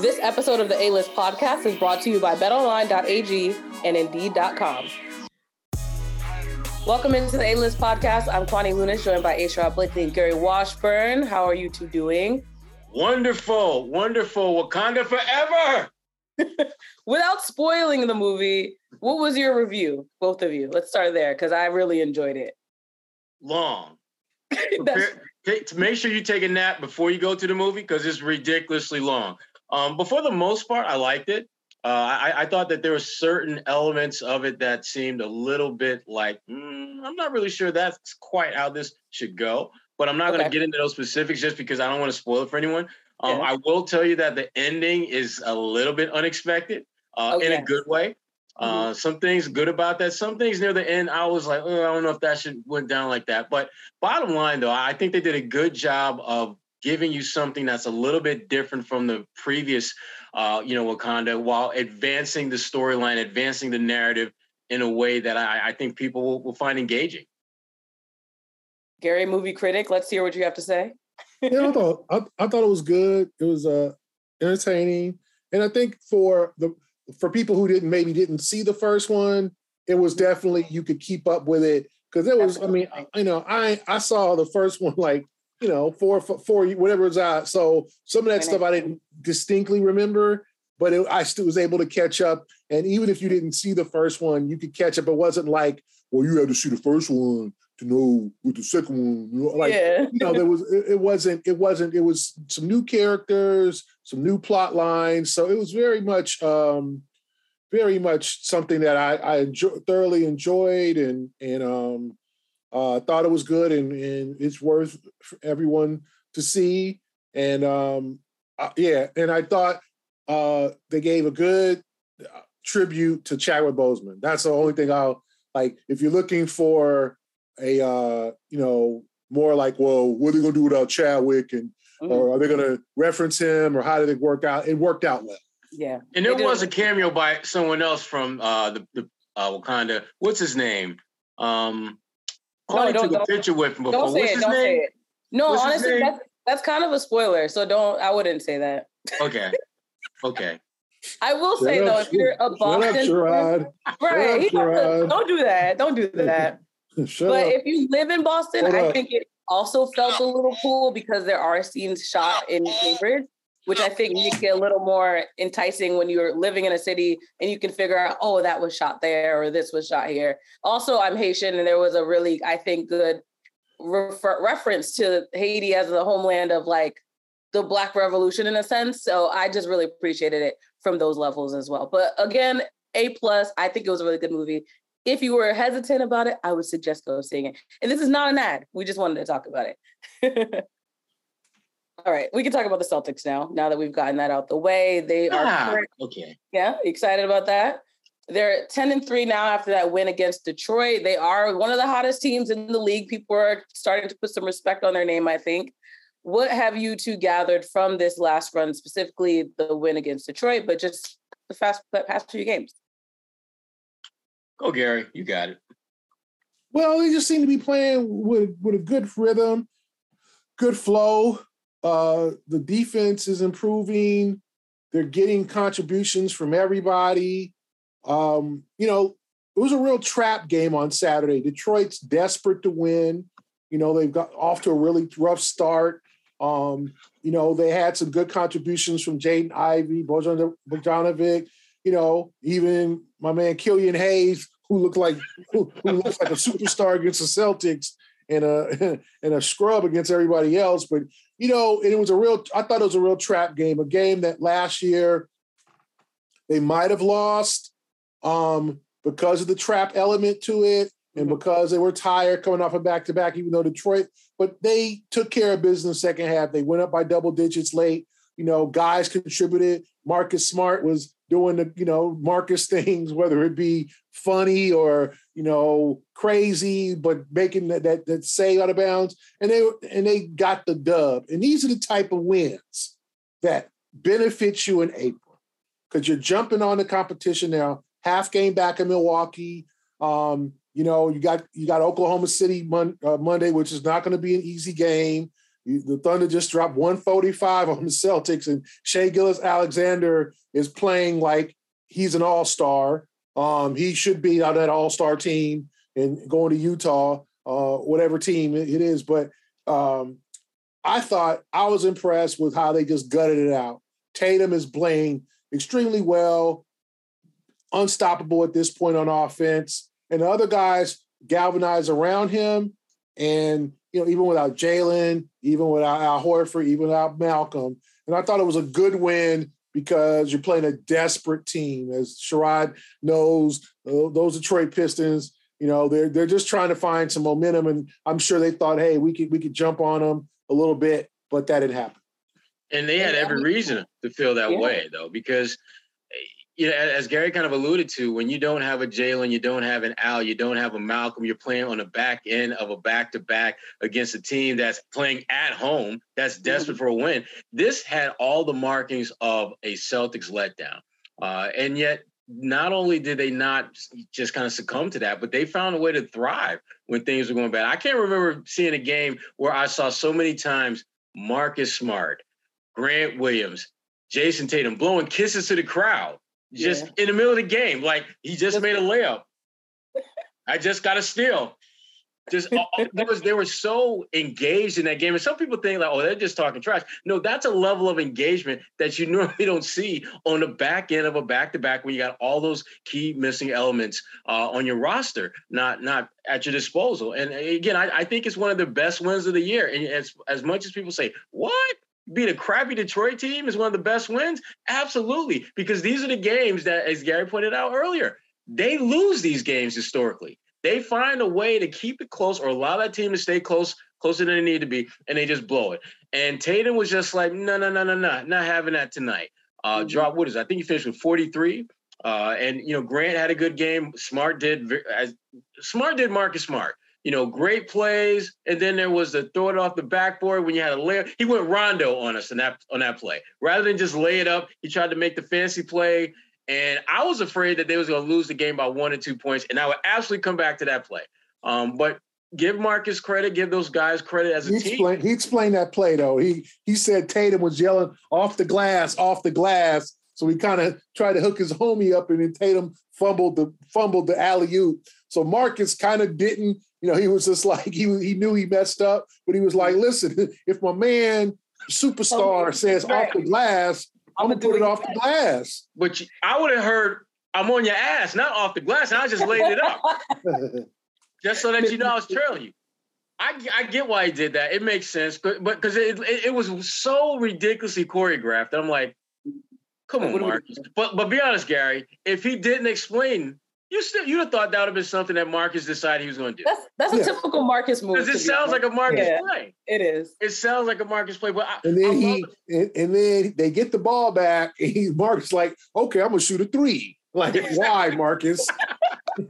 This episode of the A List podcast is brought to you by betonline.ag and indeed.com. Welcome into the A List podcast. I'm Kwani Lunis, joined by A. Sherrod Blakely and Gary Washburn. How are you two doing? Wonderful, wonderful. Wakanda forever. Without spoiling the movie, what was your review, both of you? Let's start there because I really enjoyed it. Long. Prepare, to make sure you take a nap before you go to the movie because it's ridiculously long. Um, but for the most part, I liked it. Uh, I, I, thought that there were certain elements of it that seemed a little bit like mm, I'm not really sure that's quite how this should go. But I'm not okay. going to get into those specifics just because I don't want to spoil it for anyone. Um, yeah. I will tell you that the ending is a little bit unexpected uh, in a good way. Uh, mm-hmm. Some things good about that. Some things near the end, I was like, oh, I don't know if that should went down like that. But bottom line, though, I think they did a good job of giving you something that's a little bit different from the previous, uh, you know, Wakanda, while advancing the storyline, advancing the narrative in a way that I, I think people will, will, find engaging. Gary, movie critic, let's hear what you have to say. yeah, I thought I, I, thought it was good. It was uh, entertaining, and I think for the for people who didn't maybe didn't see the first one, it was definitely you could keep up with it because it was. I mean, you know, I I saw the first one like you know, four, four, whatever it's out. So some of that stuff I didn't distinctly remember, but it, I still was able to catch up. And even if you didn't see the first one, you could catch up. It wasn't like, well, you had to see the first one to know with the second one. Like, yeah. you know, there was, it, it wasn't, it wasn't, it was some new characters, some new plot lines. So it was very much, um, very much something that I, I enjoy, thoroughly enjoyed and, and, um, uh, thought it was good and, and it's worth everyone to see. And um, uh, yeah, and I thought uh, they gave a good uh, tribute to Chadwick Boseman. That's the only thing I'll like. If you're looking for a uh, you know more like, well, what are they gonna do without Chadwick, and mm-hmm. or are they gonna reference him, or how did it work out? It worked out well. Yeah, and there was a cameo by someone else from uh, the, the uh, Wakanda. What's his name? Um, no, don't, took a picture with him before. Don't say What's it. Don't name? say it. No, What's honestly, that's, that's kind of a spoiler. So don't. I wouldn't say that. Okay. Okay. I will say up, though, if you're a Boston, up, right? Up, don't do that. Don't do that. but up. if you live in Boston, Hold I think it also felt a little cool because there are scenes shot in Cambridge which I think makes it a little more enticing when you're living in a city and you can figure out, oh, that was shot there or this was shot here. Also, I'm Haitian, and there was a really, I think, good refer- reference to Haiti as the homeland of like the Black Revolution in a sense. So I just really appreciated it from those levels as well. But again, A plus, I think it was a really good movie. If you were hesitant about it, I would suggest go seeing it. And this is not an ad. We just wanted to talk about it. All right, we can talk about the Celtics now. Now that we've gotten that out the way, they ah, are okay. Yeah, excited about that. They're 10 and 3 now after that win against Detroit. They are one of the hottest teams in the league. People are starting to put some respect on their name, I think. What have you two gathered from this last run, specifically the win against Detroit, but just the fast past few games? Go, Gary. You got it. Well, they just seem to be playing with with a good rhythm, good flow. Uh, the defense is improving. They're getting contributions from everybody. Um, you know, it was a real trap game on Saturday. Detroit's desperate to win. You know, they've got off to a really rough start. Um, you know, they had some good contributions from Jaden Ivey, Bojan Bogdanovic, you know, even my man Killian Hayes, who looked like who, who looks like a superstar against the Celtics and a and a scrub against everybody else. But you know, it was a real, I thought it was a real trap game, a game that last year they might have lost um, because of the trap element to it and mm-hmm. because they were tired coming off a back to back, even though Detroit, but they took care of business second half. They went up by double digits late. You know, guys contributed. Marcus Smart was doing the, you know, Marcus things, whether it be funny or, you know, crazy, but making that that, that say out of bounds. And they and they got the dub. And these are the type of wins that benefit you in April. Because you're jumping on the competition now, half game back in Milwaukee. Um, you know, you got you got Oklahoma City mon- uh, Monday, which is not going to be an easy game. The Thunder just dropped 145 on the Celtics, and Shai Gilgeous-Alexander is playing like he's an all star. Um, he should be on that all star team and going to Utah, uh, whatever team it is. But um, I thought I was impressed with how they just gutted it out. Tatum is playing extremely well, unstoppable at this point on offense, and the other guys galvanize around him. And you know, even without Jaylen, even without Al Horford, even without Malcolm, and I thought it was a good win because you're playing a desperate team. As Sherrod knows, uh, those Detroit Pistons, you know, they're they're just trying to find some momentum, and I'm sure they thought, hey, we could we could jump on them a little bit, but that didn't happen. And they had every reason to feel that yeah. way, though, because you know, as Gary kind of alluded to, when you don't have a Jaylen, you don't have an Al, you don't have a Malcolm, you're playing on the back end of a back to back against a team that's playing at home, that's desperate for a win. This had all the markings of a Celtics letdown. Uh, and yet, not only did they not just kind of succumb to that, but they found a way to thrive when things were going bad. I can't remember seeing a game where I saw so many times Marcus Smart, Grant Williams, Jayson Tatum blowing kisses to the crowd just yeah. in the middle of the game. Like he just made a layup. I just got a steal. Just there was they were so engaged in that game. And some people think like, oh, they're just talking trash. No, that's a level of engagement that you normally don't see on the back end of a back-to-back when you got all those key missing elements uh, on your roster, not not at your disposal. And again, I, I think it's one of the best wins of the year. And as as much as people say, what? Beat a crappy Detroit team is one of the best wins? Absolutely, because these are the games that, as Gary pointed out earlier, they lose these games historically. They find a way to keep it close or allow that team to stay close, closer than they need to be, and they just blow it. And Tatum was just like, no, no, no, no, no, not having that tonight. Uh, mm-hmm. Drop what is? It? I think he finished with 43. Uh, and you know, Grant had a good game. Smart did as Smart did Marcus Smart you know, great plays. And then there was the throw it off the backboard when you had a layer. He went Rondo on us in that on that play. Rather than just lay it up, he tried to make the fancy play. And I was afraid that they was going to lose the game by one or two points. And I would absolutely come back to that play. Um, but give Marcus credit, give those guys credit as a he team. Explained, he explained that play though. He he said Tatum was yelling off the glass, off the glass. So he kind of tried to hook his homie up, and then Tatum fumbled the fumbled the alley oop. So Marcus kind of didn't you know, he was just like he he knew he messed up, but he was like, listen, if my man superstar says right. off the glass, I'm, gonna put it off the glass. But I would have heard I'm on your ass, not off the glass, and I just laid it up. just so that you know I was trailing you. I, I get why he did that. It makes sense, but but because it, it, it was so ridiculously choreographed. I'm like, come on, Marcus. But but be honest, Gary. If he didn't explain you still you'd have thought that would have been something that Marcus decided he was going to do. That's that's a yeah. typical Marcus move. Because it sounds like a Marcus yeah, play. It is. It sounds like a Marcus play. But I, and then he and, and, then they get the ball back, and he Marcus like, okay, I'm gonna shoot a three. Like, why, Marcus?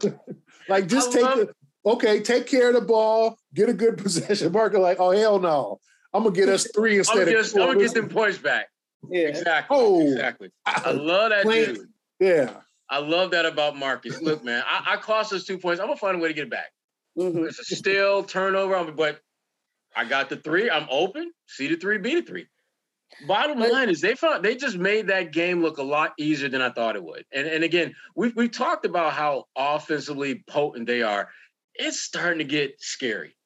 like, just I take the okay, take care of the ball, get a good possession. Marcus like, oh hell no, I'm gonna get us three instead I'm of. Just, I'm gonna get them points back. Yeah, exactly. Oh, exactly. I love that dude. Yeah. I love that about Marcus. Look, man, I, I cost us two points. I'm gonna find a way to get it back. Mm-hmm. It's a still turnover, but I got the three. I'm open. See the three, beat the three. Bottom line is they found they just made that game look a lot easier than I thought it would. And and again, we've we've talked about how offensively potent they are. It's starting to get scary.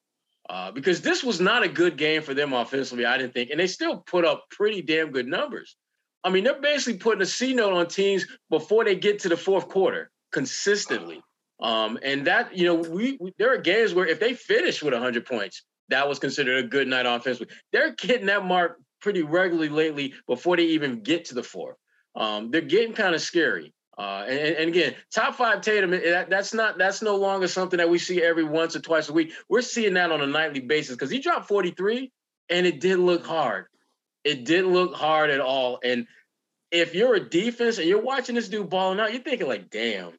Uh, because this was not a good game for them offensively, I didn't think. And they still put up pretty damn good numbers. I mean, they're basically putting a C note on teams before they get to the fourth quarter consistently. Um, and that, you know, we, we, there are games where if they finish with 100 points, that was considered a good night offensively. They're getting that mark pretty regularly lately before they even get to the fourth. Um, they're getting kind of scary. Uh, and, and, again, top five Tatum, that, that's not that's no longer something that we see every once or twice a week. We're seeing that on a nightly basis because he dropped 43 and it did look hard. It didn't look hard at all. And if you're a defense and you're watching this dude balling out, you're thinking like, damn,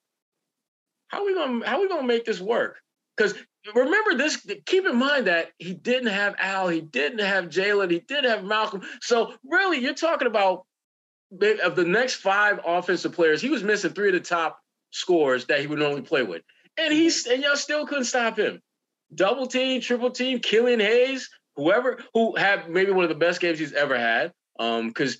how are we gonna how are we gonna make this work? Because remember this, keep in mind that he didn't have Al, he didn't have Jaylen, he didn't have Malcolm. So really, you're talking about of the next five offensive players, he was missing three of the top scores that he would normally play with. And he's mm-hmm. and y'all still couldn't stop him. Double team, triple team, Killian Hayes, whoever who had maybe one of the best games he's ever had. Um, because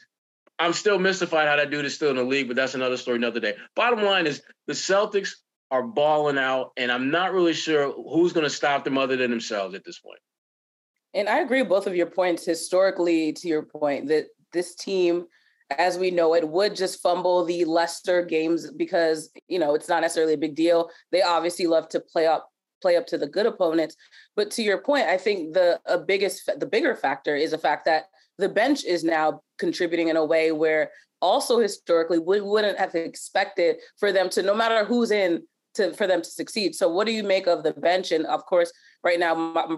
I'm still mystified how that dude is still in the league, but that's another story, another day. Bottom line is the Celtics are balling out, and I'm not really sure who's going to stop them other than themselves at this point. And I agree both of your points. Historically, to your point, that this team, as we know it, would just fumble the lesser games because you know it's not necessarily a big deal. They obviously love to play up play up to the good opponents. But to your point, I think the biggest the bigger factor is the fact that the bench is now contributing in a way where also historically we wouldn't have expected for them to no matter who's in to for them to succeed. So what do you make of the bench? And of course, right now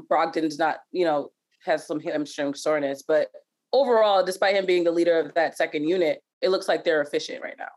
Brogdon's not, you know, has some hamstring soreness, but overall, despite him being the leader of that second unit, it looks like they're efficient right now.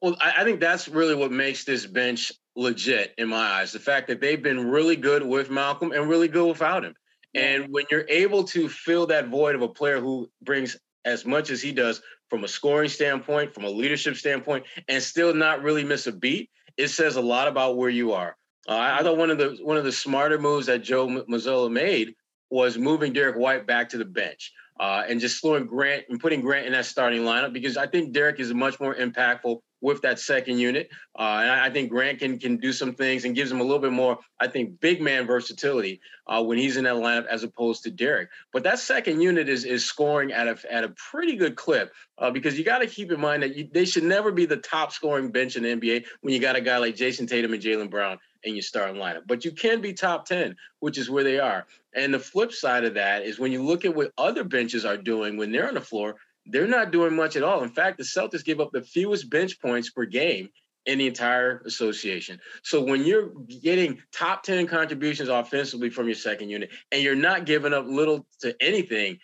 Well, I think that's really what makes this bench legit in my eyes. The fact that they've been really good with Malcolm and really good without him. And when you're able to fill that void of a player who brings as much as he does from a scoring standpoint, from a leadership standpoint, and still not really miss a beat, it says a lot about where you are. Uh, I thought one of the one of the smarter moves that Joe Mazzulla made was moving Derrick White back to the bench uh, and just slowing Grant and putting Grant in that starting lineup because I think Derrick is much more impactful with that second unit. Uh, and I, think Grant can can do some things and gives him a little bit more, I think, big man versatility uh, when he's in that lineup as opposed to Derrick. But that second unit is is scoring at a at a pretty good clip uh, because you got to keep in mind that you, they should never be the top scoring bench in the NBA when you got a guy like Jayson Tatum and Jaylen Brown in your starting lineup. But you can be top 10, which is where they are. And the flip side of that is when you look at what other benches are doing when they're on the floor, they're not doing much at all. In fact, the Celtics give up the fewest bench points per game in the entire association. So when you're getting top 10 contributions offensively from your second unit and you're not giving up little to anything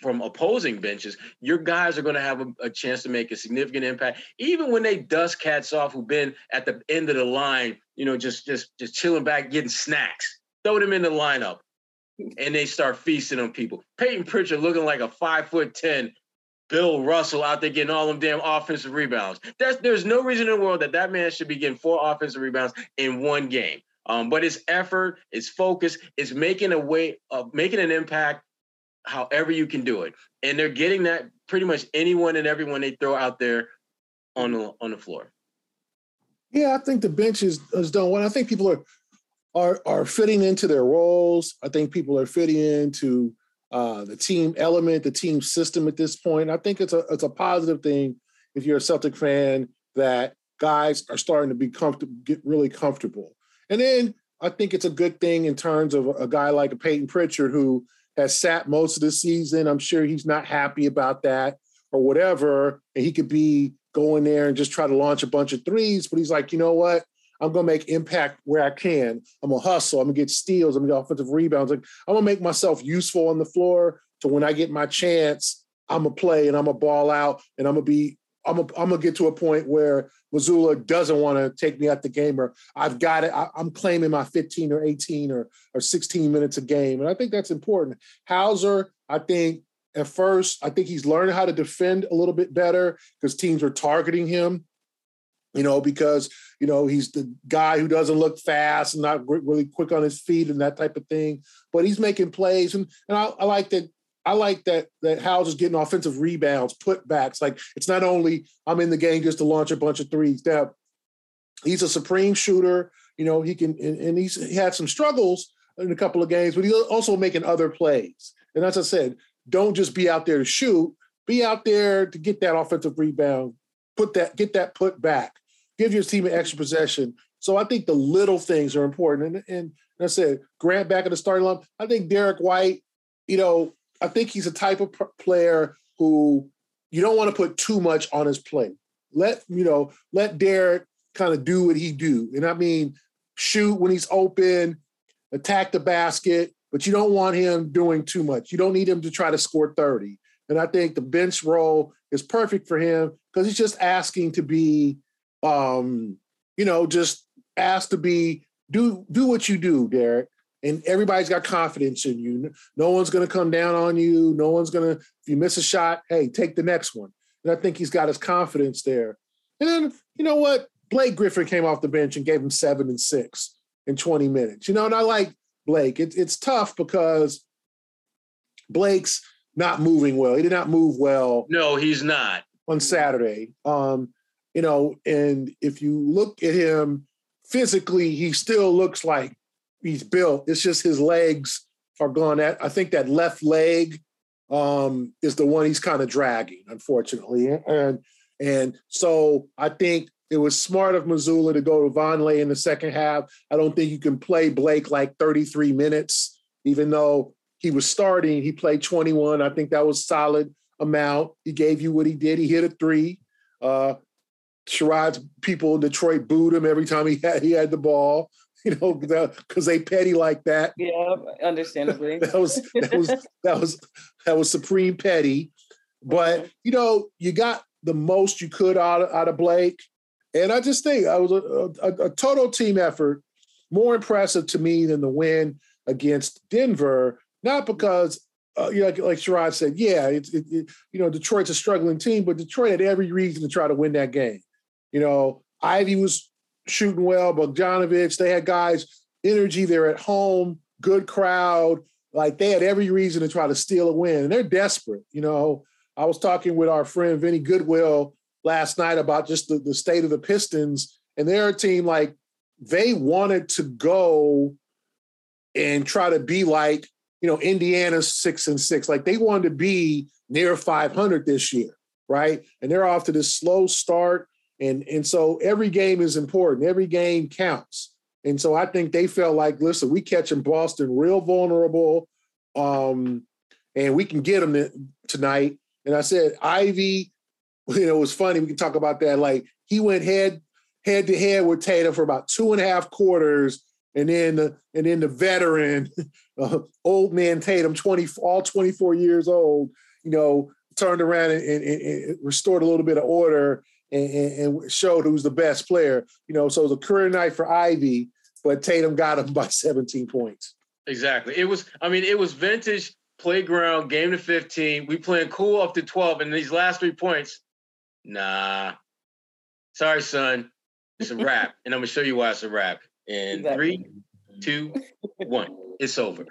from opposing benches, your guys are going to have a, a, chance to make a significant impact. Even when they dust cats off who've been at the end of the line, you know, just just just chilling back, getting snacks, throw them in the lineup, and they start feasting on people. Payton Pritchard looking like a five foot ten Bill Russell out there getting all them damn offensive rebounds. That's, there's no reason in the world that that man should be getting four offensive rebounds in one game. Um, but his effort, his focus, is making a way of making an impact however you can do it. And they're getting that pretty much anyone and everyone they throw out there on the on the floor. Yeah, I think the bench is, is done well. I think people are are are fitting into their roles. I think people are fitting into uh, the team element, the team system at this point. I think it's a it's a positive thing if you're a Celtic fan that guys are starting to be comfortable, get really comfortable. And then I think it's a good thing in terms of a guy like a Payton Pritchard who has sat most of the season. I'm sure he's not happy about that or whatever. And he could be going there and just try to launch a bunch of threes. But he's like, you know what? I'm gonna make impact where I can. I'm gonna hustle. I'm gonna get steals. I'm gonna get offensive rebounds. Like I'm gonna make myself useful on the floor. To when I get my chance, I'm gonna play and I'm gonna ball out and I'm gonna be. I'm gonna, I'm get to a point where Mazzulla doesn't want to take me out the game, or I've got it. I, am claiming my 15 or 18 or or 16 minutes a game, and I think that's important. Hauser, I think at first, I think he's learning how to defend a little bit better because teams are targeting him you know, because you know he's the guy who doesn't look fast and not really quick on his feet and that type of thing. But he's making plays, and and I, I like that. I like that that Hauser is getting offensive rebounds, putbacks. Like it's not only I'm in the game just to launch a bunch of threes. Now he's a supreme shooter. You know, he can and, and he's he had some struggles in a couple of games, but he's also making other plays. And as I said, don't just be out there to shoot. Be out there to get that offensive rebound, put that, get that put back give your team an extra possession. So I think the little things are important. And, and I said, Grant back at the starting line. I think Derrick White, you know, I think he's a type of player who you don't want to put too much on his plate. Let, you know, let Derrick kind of do what he do. And I mean, shoot when he's open, attack the basket, but you don't want him doing too much. You don't need him to try to score 30. And I think the bench role is perfect for him because he's just asking to be um, you know, just asked to be do do what you do, Derrick. And everybody's got confidence in you. No one's going to come down on you. No one's going to, if you miss a shot, hey, take the next one. And I think he's got his confidence there. And then, you know what? Blake Griffin came off the bench and gave him seven and six in 20 minutes. You know, and I like Blake. It, it's tough because Blake's not moving well. He did not move well. No, he's not on Saturday. Um, you know, and if you look at him physically, he still looks like he's built. It's just his legs are gone. That I think that left leg um, is the one he's kind of dragging, unfortunately. And and so I think it was smart of Mazzulla to go to Vonleh in the second half. I don't think you can play Blake like 33 minutes, even though he was starting. He played 21. I think that was solid amount. He gave you what he did. He hit a three. Uh, Sherrod's people in Detroit booed him every time he had he had the ball you know, because they petty like that. Yeah, understandably. that was that was that was that was supreme petty. But you know, you got the most you could out of, out of Blake, and I just think I was a, a, a total team effort. More impressive to me than the win against Denver, not because uh, you know, like, like Sherrod said, yeah, it's it, it, you know Detroit's a struggling team, but Detroit had every reason to try to win that game. You know, Ivey was shooting well. Bogdanovic, they had guys, energy. They're at home, good crowd. Like they had every reason to try to steal a win, and they're desperate. You know, I was talking with our friend Vinny Goodwill last night about just the, the state of the Pistons, and they're a team like they wanted to go and try to be like you know Indiana's six and six, like they wanted to be near 500 this year, right? And they're off to this slow start. And, and so every game is important. Every game counts. And so I think they felt like, listen, we catching Boston real vulnerable, um, and we can get them tonight. And I said, Ivey, you know, it was funny. We can talk about that. Like he went head head to head with Tatum for about two and a half quarters, and then the, and then the veteran, uh, old man Tatum, twenty all twenty four years old, you know, turned around and, and, and restored a little bit of order and, and, showed who's the best player. You know, so it was a career night for Ivey, but Tatum got him by 17 points. Exactly. It was, I mean, it was vintage playground game to 15. We playing cool up to 12, and these last three points, nah. Sorry, son. It's a wrap. and I'm gonna show you why it's a wrap. In exactly. three, two, one. It's over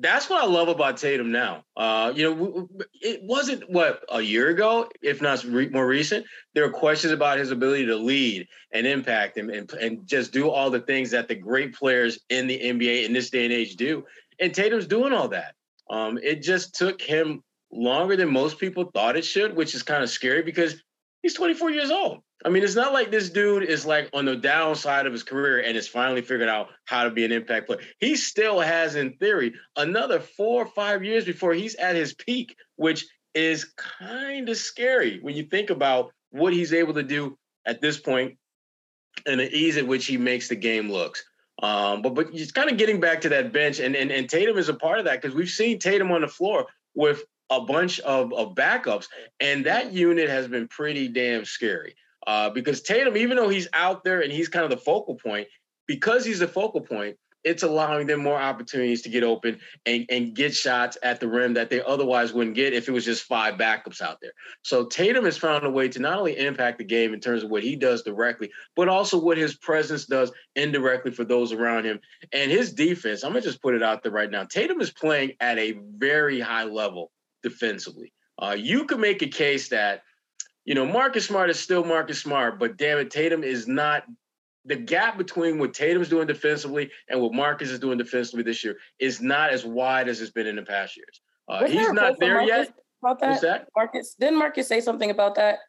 that's what I love about Tatum now. Uh, you know, it wasn't what a year ago, if not re- more recent. There were questions about his ability to lead and impact and, and and just do all the things that the great players in the NBA in this day and age do. And Tatum's doing all that. Um, it just took him longer than most people thought it should, which is kind of scary because he's 24 years old. I mean, it's not like this dude is like on the downside of his career and has finally figured out how to be an impact player. He still has, in theory, another four or five years before he's at his peak, which is kind of scary when you think about what he's able to do at this point and the ease at which he makes the game looks. Um, but but he's kind of getting back to that bench, and and, and Tatum is a part of that because we've seen Tatum on the floor with a bunch of, of backups, and that unit has been pretty damn scary. Uh, because Tatum, even though he's out there and he's kind of the focal point, because he's the focal point, it's allowing them more opportunities to get open and, and get shots at the rim that they otherwise wouldn't get if it was just five backups out there. So Tatum has found a way to not only impact the game in terms of what he does directly, but also what his presence does indirectly for those around him. And his defense, I'm gonna just put it out there right now. Tatum is playing at a very high level defensively. Uh, you could make a case that you know, Marcus Smart is still Marcus Smart, but damn it, Tatum is not the gap between what Tatum's doing defensively and what Marcus is doing defensively this year is not as wide as it's been in the past years. Uh, he's not there yet. About that? that? Marcus didn't Marcus say something about that?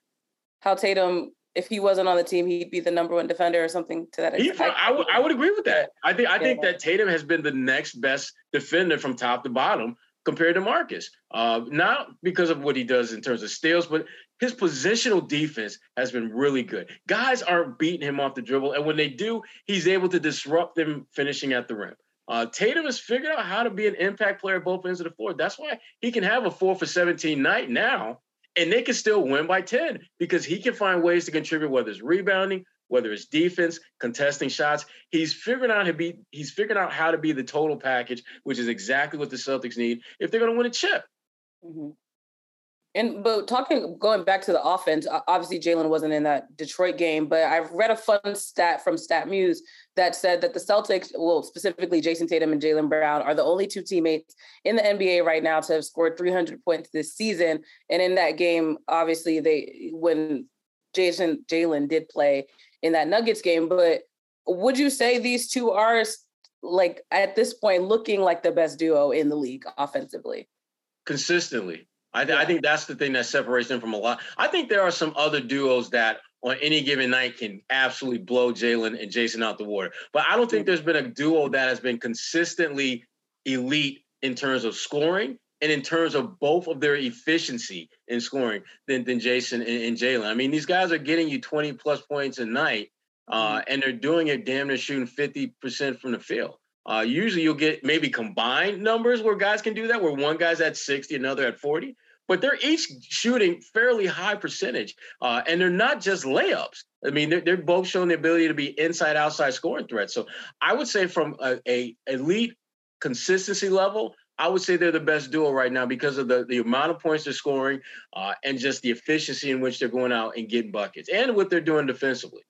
How Tatum, if he wasn't on the team, he'd be the number one defender or something to that extent. He, I, would, I would agree with that. I think I yeah. think that Tatum has been the next best defender from top to bottom compared to Marcus. Uh, not because of what he does in terms of steals, but his positional defense has been really good. Guys aren't beating him off the dribble, and when they do, he's able to disrupt them finishing at the rim. Uh, Tatum has figured out how to be an impact player both ends of the floor. That's why he can have a four for 17 night now, and they can still win by 10 because he can find ways to contribute, whether it's rebounding, whether it's defense, contesting shots. He's figuring out how to be he's figured out how to be the total package, which is exactly what the Celtics need if they're going to win a chip. Mm-hmm. And but talking going back to the offense, obviously Jaylen wasn't in that Detroit game, but I've read a fun stat from StatMuse that said that the Celtics, well, specifically Jayson Tatum and Jaylen Brown, are the only two teammates in the NBA right now to have scored 300 points this season. And in that game, obviously they when Jayson Jaylen did play in that Nuggets game, but would you say these two are like at this point looking like the best duo in the league offensively? Consistently. I, th- yeah. I think that's the thing that separates them from a lot. I think there are some other duos that on any given night can absolutely blow Jaylen and Jayson out the water. But I don't think there's been a duo that has been consistently elite in terms of scoring and in terms of both of their efficiency in scoring than, than Jayson and, and Jaylen. I mean, these guys are getting you 20 plus points a night, uh, mm-hmm. and they're doing it damn near shooting 50% from the field. Uh, usually you'll get maybe combined numbers where guys can do that, where one guy's at 60, another at 40, but they're each shooting fairly high percentage. Uh, and they're not just layups. I mean, they're, they're both showing the ability to be inside outside scoring threats. So I would say from a, a elite consistency level, I would say they're the best duo right now because of the, the amount of points they're scoring uh, and just the efficiency in which they're going out and getting buckets and what they're doing defensively.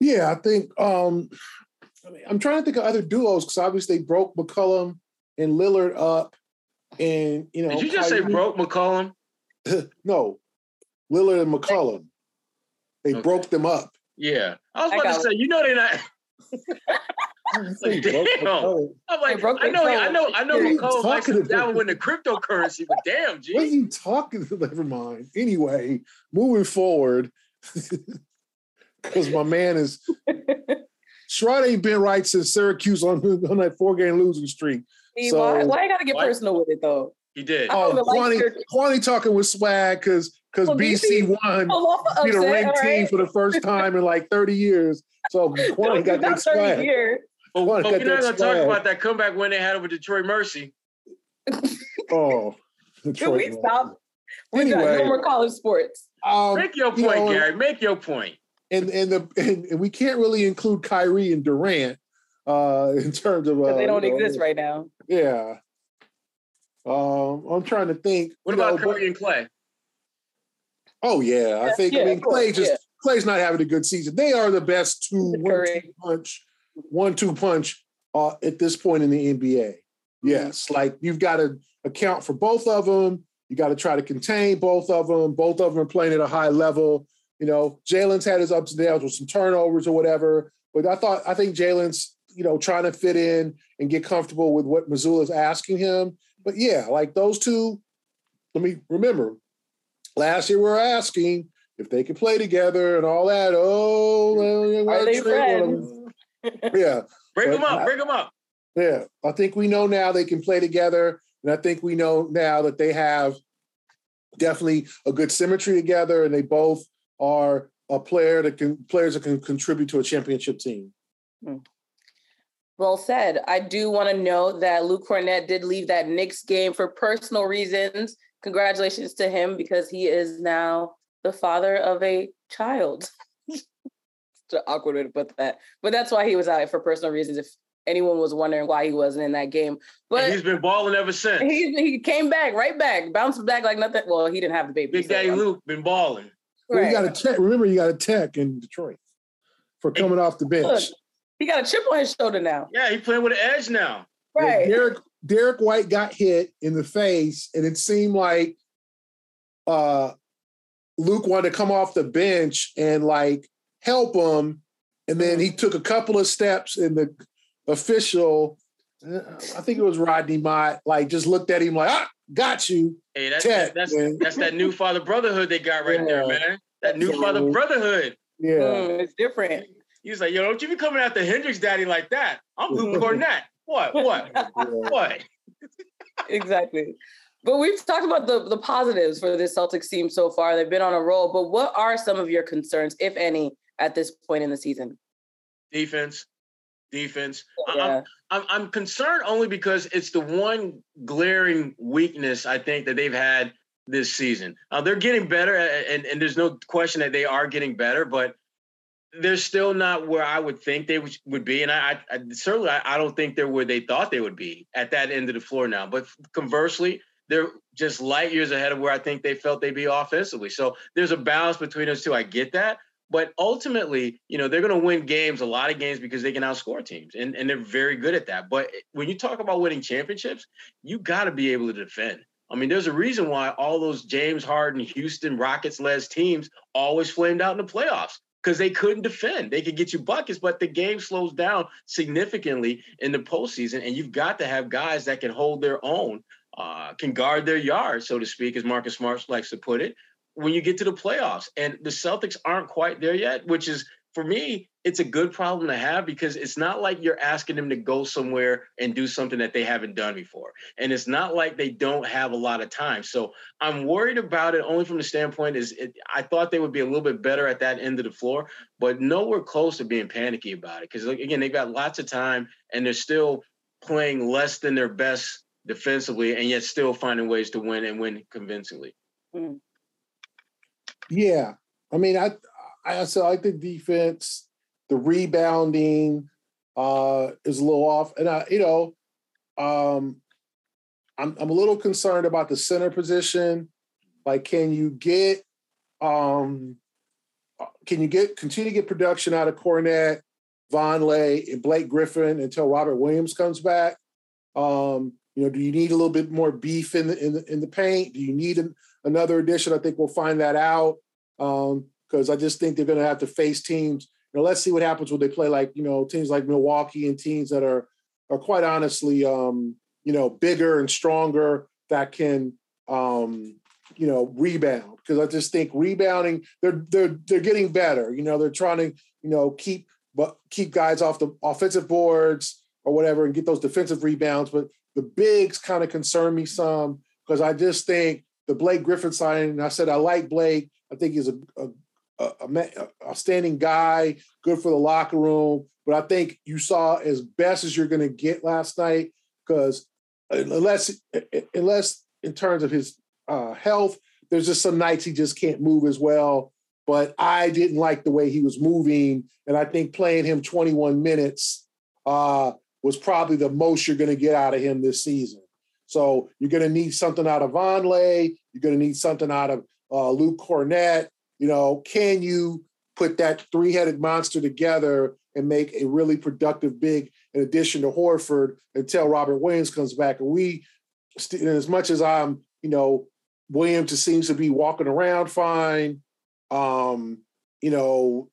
Yeah, I think um, I mean, I'm trying to think of other duos because obviously they broke McCollum and Lillard up, and you know. Did you just Kyrie, say broke McCollum? no, Lillard and McCollum. They okay. broke them up. Yeah, I was about to say, you know, they're not. like, damn. I'm like, I know, I know, I know, McCollum likes to down with the cryptocurrency, but damn, G. What are you talking? Never mind. Anyway, moving forward, because my man is Sherrod ain't been right since Syracuse on, on that four game losing streak. so, why, why you gotta get personal with it though? He did. Oh, Kwani, Kwani talking with swag because because well, BC, won, oh, beat a ranked right? team for the first time in like 30 years. So Kwani got that swag. Years. But, but we're not gonna talk about that comeback when they had over Detroit Mercy. oh, Detroit Can we stop? Anyway, got no more college sports. Um, Make your point, you know, Gary. Make your point. point and and the and, and we can't really include Kyrie and Durant uh, in terms of uh, they don't exist know, right now. Yeah. Um, I'm trying to think. What about know, Curry and Klay? Oh yeah, I think yeah, I mean Klay just yeah. Klay's not having a good season. They are the best two one two punch, one two punch uh, at this point in the NBA. Mm-hmm. Yes, mm-hmm. like you've got to account for both of them. You got to try to contain both of them. Both of them are playing at a high level. You know, Jaylen's had his ups and downs with some turnovers or whatever, but I thought I think Jaylen's you know trying to fit in and get comfortable with what Mazzulla's asking him. But yeah, like those two. Let me remember. Last year we were asking if they could play together and all that. Oh, are they friends? yeah, bring them up. bring them up. Yeah, I think we know now they can play together, and I think we know now that they have definitely a good symmetry together, and they both are a player that can players that can contribute to a championship team. Hmm. Well said. I do want to note that Luke Kornet did leave that Knicks game for personal reasons. Congratulations to him because he is now the father of a child. it's an awkward way to put that, but that's why he was out for personal reasons. If anyone was wondering why he wasn't in that game, but and he's been balling ever since. He, he came back right back, bounced back like nothing. Well, he didn't have the baby. Big so Daddy Luke been balling. Well, right. you got a tech. Remember, you got a tech in Detroit for coming off the bench. Look, he got a chip on his shoulder now. Yeah, he playing with an edge now. Right. Derek. Derrick White got hit in the face, and it seemed like uh, Luke wanted to come off the bench and like help him, and then he took a couple of steps, and the official, I think it was Rodney Mott, like just looked at him like, ah, got you. Hey, that's Tech, that's, that's that new father brotherhood they got right yeah. there, man. That new father brotherhood. Yeah, mm, it's different. He's like, yo, don't you be coming after Hendrix daddy like that. I'm Luke Kornet. What? What? what? exactly. But we've talked about the, the positives for this Celtics team so far. They've been on a roll. But what are some of your concerns, if any, at this point in the season? Defense defense. Yeah. I'm, I'm, I'm concerned only because it's the one glaring weakness I think that they've had this season. Uh, they're getting better, and, and there's no question that they are getting better, but they're still not where I would think they would be. And I, I certainly I don't think they're where they thought they would be at that end of the floor now. But conversely, they're just light years ahead of where I think they felt they'd be offensively. So there's a balance between those two. I get that. But ultimately, you know, they're going to win games, a lot of games, because they can outscore teams, and, and they're very good at that. But when you talk about winning championships, you got to be able to defend. I mean, there's a reason why all those James Harden, Houston Rockets led teams always flamed out in the playoffs because they couldn't defend. They could get you buckets, but the game slows down significantly in the postseason, and you've got to have guys that can hold their own, uh, can guard their yard, so to speak, as Marcus Smart likes to put it, when you get to the playoffs. And the Celtics aren't quite there yet, which is for me, it's a good problem to have because it's not like you're asking them to go somewhere and do something that they haven't done before. And it's not like they don't have a lot of time. So I'm worried about it only from the standpoint is it, I thought they would be a little bit better at that end of the floor, but nowhere close to being panicky about it. Because again, they've got lots of time and they're still playing less than their best defensively and yet still finding ways to win and win convincingly. Mm. Yeah. I mean, I I so I like the defense, the rebounding uh is a little off. And I, you know, um I'm I'm a little concerned about the center position. Like, can you get um can you get continue to get production out of Kornet, Vonleh, and Blake Griffin until Robert Williams comes back? Um, you know, do you need a little bit more beef in the in the, in the paint? Do you need an, another addition? I think we'll find that out because um, I just think they're going to have to face teams. You know, let's see what happens when they play like you know teams like Milwaukee and teams that are are quite honestly um, you know bigger and stronger that can um, you know rebound because I just think rebounding they're they're they're getting better. You know, they're trying to you know keep but keep guys off the offensive boards or whatever and get those defensive rebounds. But the bigs kind of concern me some because I just think the Blake Griffin signing. I said I like Blake. I think he's a, a, a, a standing guy, good for the locker room. But I think you saw as best as you're going to get last night because unless unless in terms of his uh, health, there's just some nights he just can't move as well. But I didn't like the way he was moving, and I think playing him 21 minutes uh, was probably the most you're going to get out of him this season. So you're going to need something out of Vonleh. You're going to need something out of uh, Luke Kornet. You know, can you put that three-headed monster together and make a really productive big in addition to Horford until Robert Williams comes back? And we, as much as I'm, you know, Williams just seems to be walking around fine. Um, you know,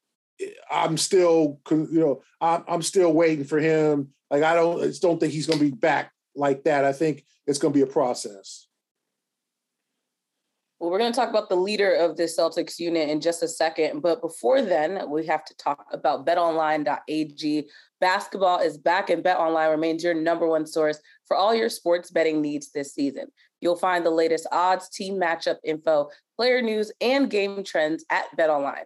I'm still, you know, I'm, I'm still waiting for him. Like I don't, I just don't think he's going to be back like that. I think it's going to be a process. Well, we're going to talk about the leader of the Celtics unit in just a second. But before then, we have to talk about betonline.ag. Basketball is back, and betonline remains your number one source for all your sports betting needs this season. You'll find the latest odds, team matchup info, player news, and game trends at betonline.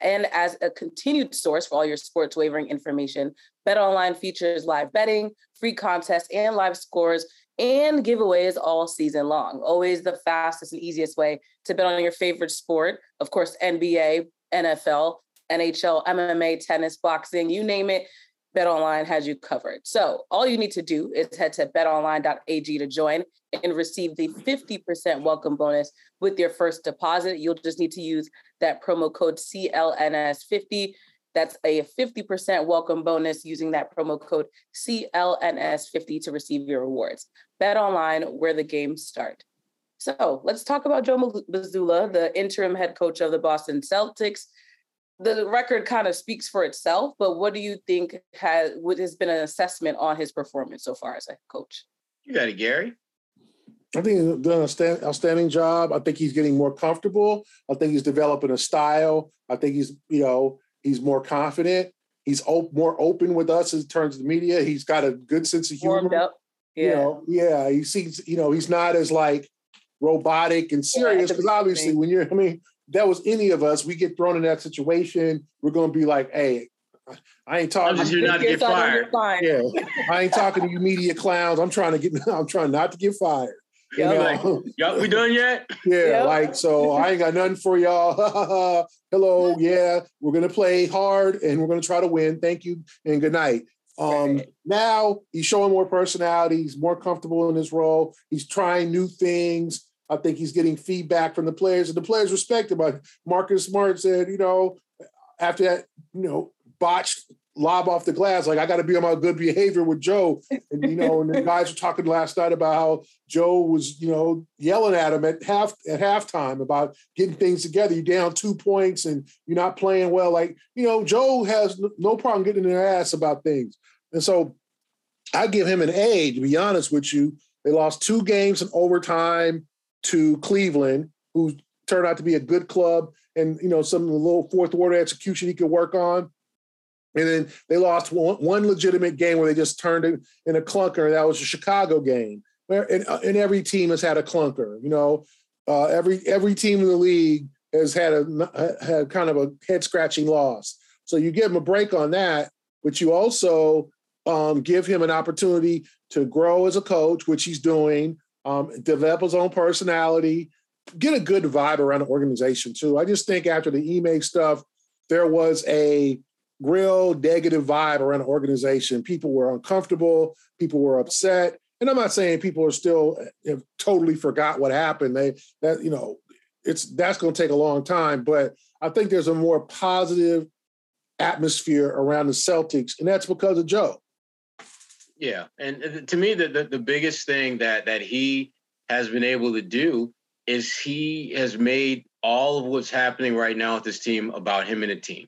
And as a continued source for all your sports wagering information, BetOnline features live betting, free contests, and live scores and giveaways all season long. Always the fastest and easiest way to bet on your favorite sport. Of course, NBA, NFL, NHL, MMA, tennis, boxing, you name it. BetOnline has you covered. So all you need to do is head to betonline.ag to join and receive the 50% welcome bonus with your first deposit. You'll just need to use that promo code CLNS50. That's a 50% welcome bonus using that promo code CLNS50 to receive your rewards. Bet online where the games start. So let's talk about Joe Mazzulla, the interim head coach of the Boston Celtics. The record kind of speaks for itself, but what do you think has what has been an assessment on his performance so far as a coach? You got it, Gary. I think he's done an outstanding job. I think he's getting more comfortable. I think he's developing a style. I think he's, you know, he's more confident. He's op- more open with us in terms of the media. He's got a good sense of humor. Warmed up. Yeah. You know, yeah. He seems, you know, he's not as like robotic and serious because yeah, obviously when you're, I mean, that was any of us, we get thrown in that situation, we're going to be like, hey, I ain't talking. to you not to get fired. Yeah, I ain't talking to you media clowns. I'm trying to get. I'm trying not to get fired. Yeah, like, y'all, we done yet? Yeah, yep. like so. I ain't got nothing for y'all. Hello, yeah, we're gonna play hard and we're gonna try to win. Thank you and good night. Um, right. Now he's showing more personality. He's more comfortable in his role. He's trying new things. I think he's getting feedback from the players, and the players respect him. Like Marcus Smart said, you know, after that, you know, botched lob off the glass. Like I got to be on my good behavior with Joe. And you know, and the guys were talking last night about how Joe was, you know, yelling at him at half at halftime about getting things together. You're down two points and you're not playing well. Like you know, Joe has no problem getting in their ass about things. And so I give him an A. To be honest with you, they lost two games in overtime to Cleveland, who turned out to be a good club. And you know, some of the little fourth order execution he could work on and then they lost one, one legitimate game where they just turned it in a clunker. That was a Chicago game. Where and, uh, and every team has had a clunker. You know, uh, every every team in the league has had a had kind of a head scratching loss. So you give him a break on that, but you also um, give him an opportunity to grow as a coach, which he's doing. Um, develop his own personality, get a good vibe around the organization too. I just think after the email stuff, there was a real negative vibe around the organization. People were uncomfortable. People were upset. And I'm not saying people are still have totally forgot what happened. They that you know it's that's going to take a long time. But I think there's a more positive atmosphere around the Celtics, and that's because of Joe. Yeah, and to me, the, the, the biggest thing that that he has been able to do is he has made all of what's happening right now with this team about him and the team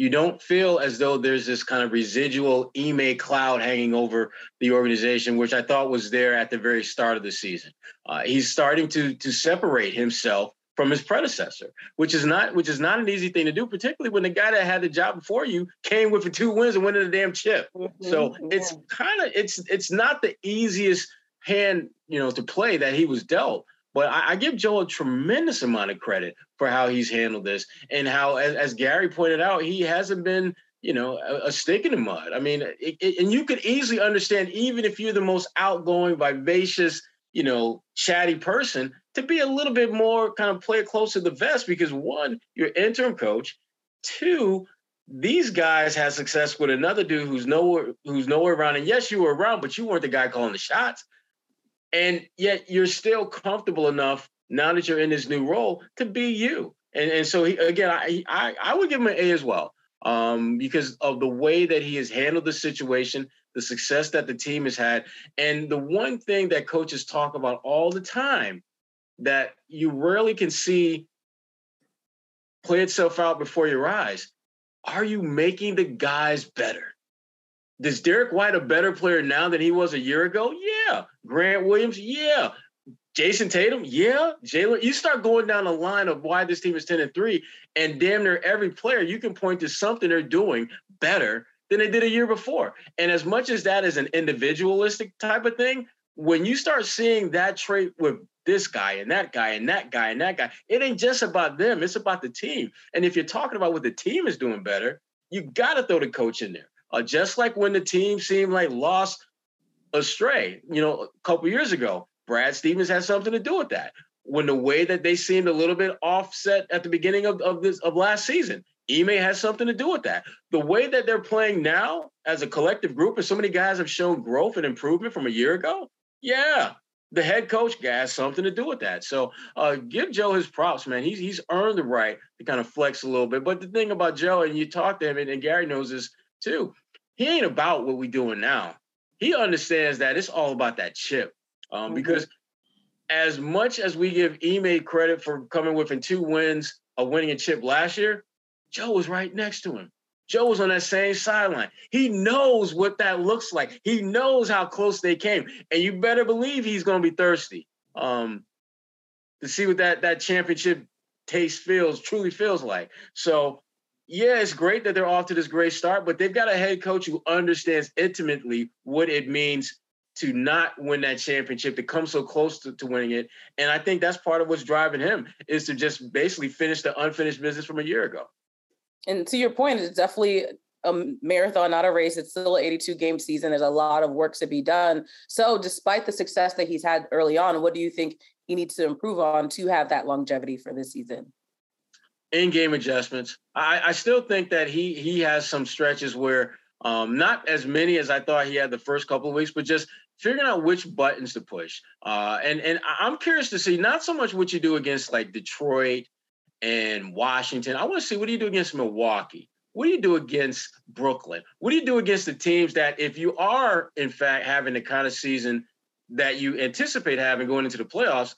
you don't feel as though there's this kind of residual Ime cloud hanging over the organization, which I thought was there at the very start of the season. Uh, he's starting to to separate himself from his predecessor, which is not which is not an easy thing to do, particularly when the guy that had the job before you came with the two wins and winning the damn chip. Mm-hmm. So it's kind of it's it's not the easiest hand you know to play that he was dealt. But I, I, give Joe a tremendous amount of credit for how he's handled this and how, as, as Gary pointed out, he hasn't been, you know, a, a stick in the mud. I mean, it, it, and you could easily understand, even if you're the most outgoing, vivacious, you know, chatty person, to be a little bit more kind of play close to the vest because one, you're interim coach. Two, these guys had success with another dude who's nowhere who's nowhere around. And yes, you were around, but you weren't the guy calling the shots and yet you're still comfortable enough now that you're in this new role to be you. And and so he, again, I, I I would give him an A as well um, because of the way that he has handled the situation, the success that the team has had, and the one thing that coaches talk about all the time that you rarely can see play itself out before your eyes. Are you making the guys better? Is Derrick White a better player now than he was a year ago? Yeah. Grant Williams? Yeah. Jayson Tatum? Yeah. Jaylen, you start going down the line of why this team is 10 and 3, and damn near every player, you can point to something they're doing better than they did a year before. And as much as that is an individualistic type of thing, when you start seeing that trait with this guy and that guy and that guy and that guy, it ain't just about them, it's about the team. And if you're talking about what the team is doing better, you got to throw the coach in there. Uh, just like when the team seemed like lost astray, you know, a couple years ago, Brad Stevens had something to do with that. When the way that they seemed a little bit offset at the beginning of, of this of last season, Ime has something to do with that. The way that they're playing now as a collective group, and so many guys have shown growth and improvement from a year ago. Yeah, the head coach has something to do with that. So uh, give Joe his props, man. He's he's earned the right to kind of flex a little bit. But the thing about Joe, and you talk to him, and, and Gary knows this too he ain't about what we're doing now. He understands that it's all about that chip. Um, mm-hmm. Because as much as we give Ime credit for coming within two wins of winning a chip last year, Joe was right next to him. Joe was on that same sideline. He knows what that looks like. He knows how close they came. And you better believe he's going to be thirsty um, to see what that, that championship taste feels, truly feels like. So yeah, it's great that they're off to this great start, but they've got a head coach who understands intimately what it means to not win that championship, to come so close to, to winning it. And I think that's part of what's driving him is to just basically finish the unfinished business from a year ago. And to your point, it's definitely a marathon, not a race. It's still an 82 game season. There's a lot of work to be done. So, despite the success that he's had early on, what do you think he needs to improve on to have that longevity for this season? in-game adjustments. I, I still think that he he has some stretches where Um, not as many as I thought he had the first couple of weeks, but just figuring out which buttons to push. Uh, and and I'm curious to see not so much what you do against like Detroit and Washington. I want to see what do you do against Milwaukee. What do you do against Brooklyn? What do you do against the teams that, if you are in fact having the kind of season that you anticipate having going into the playoffs,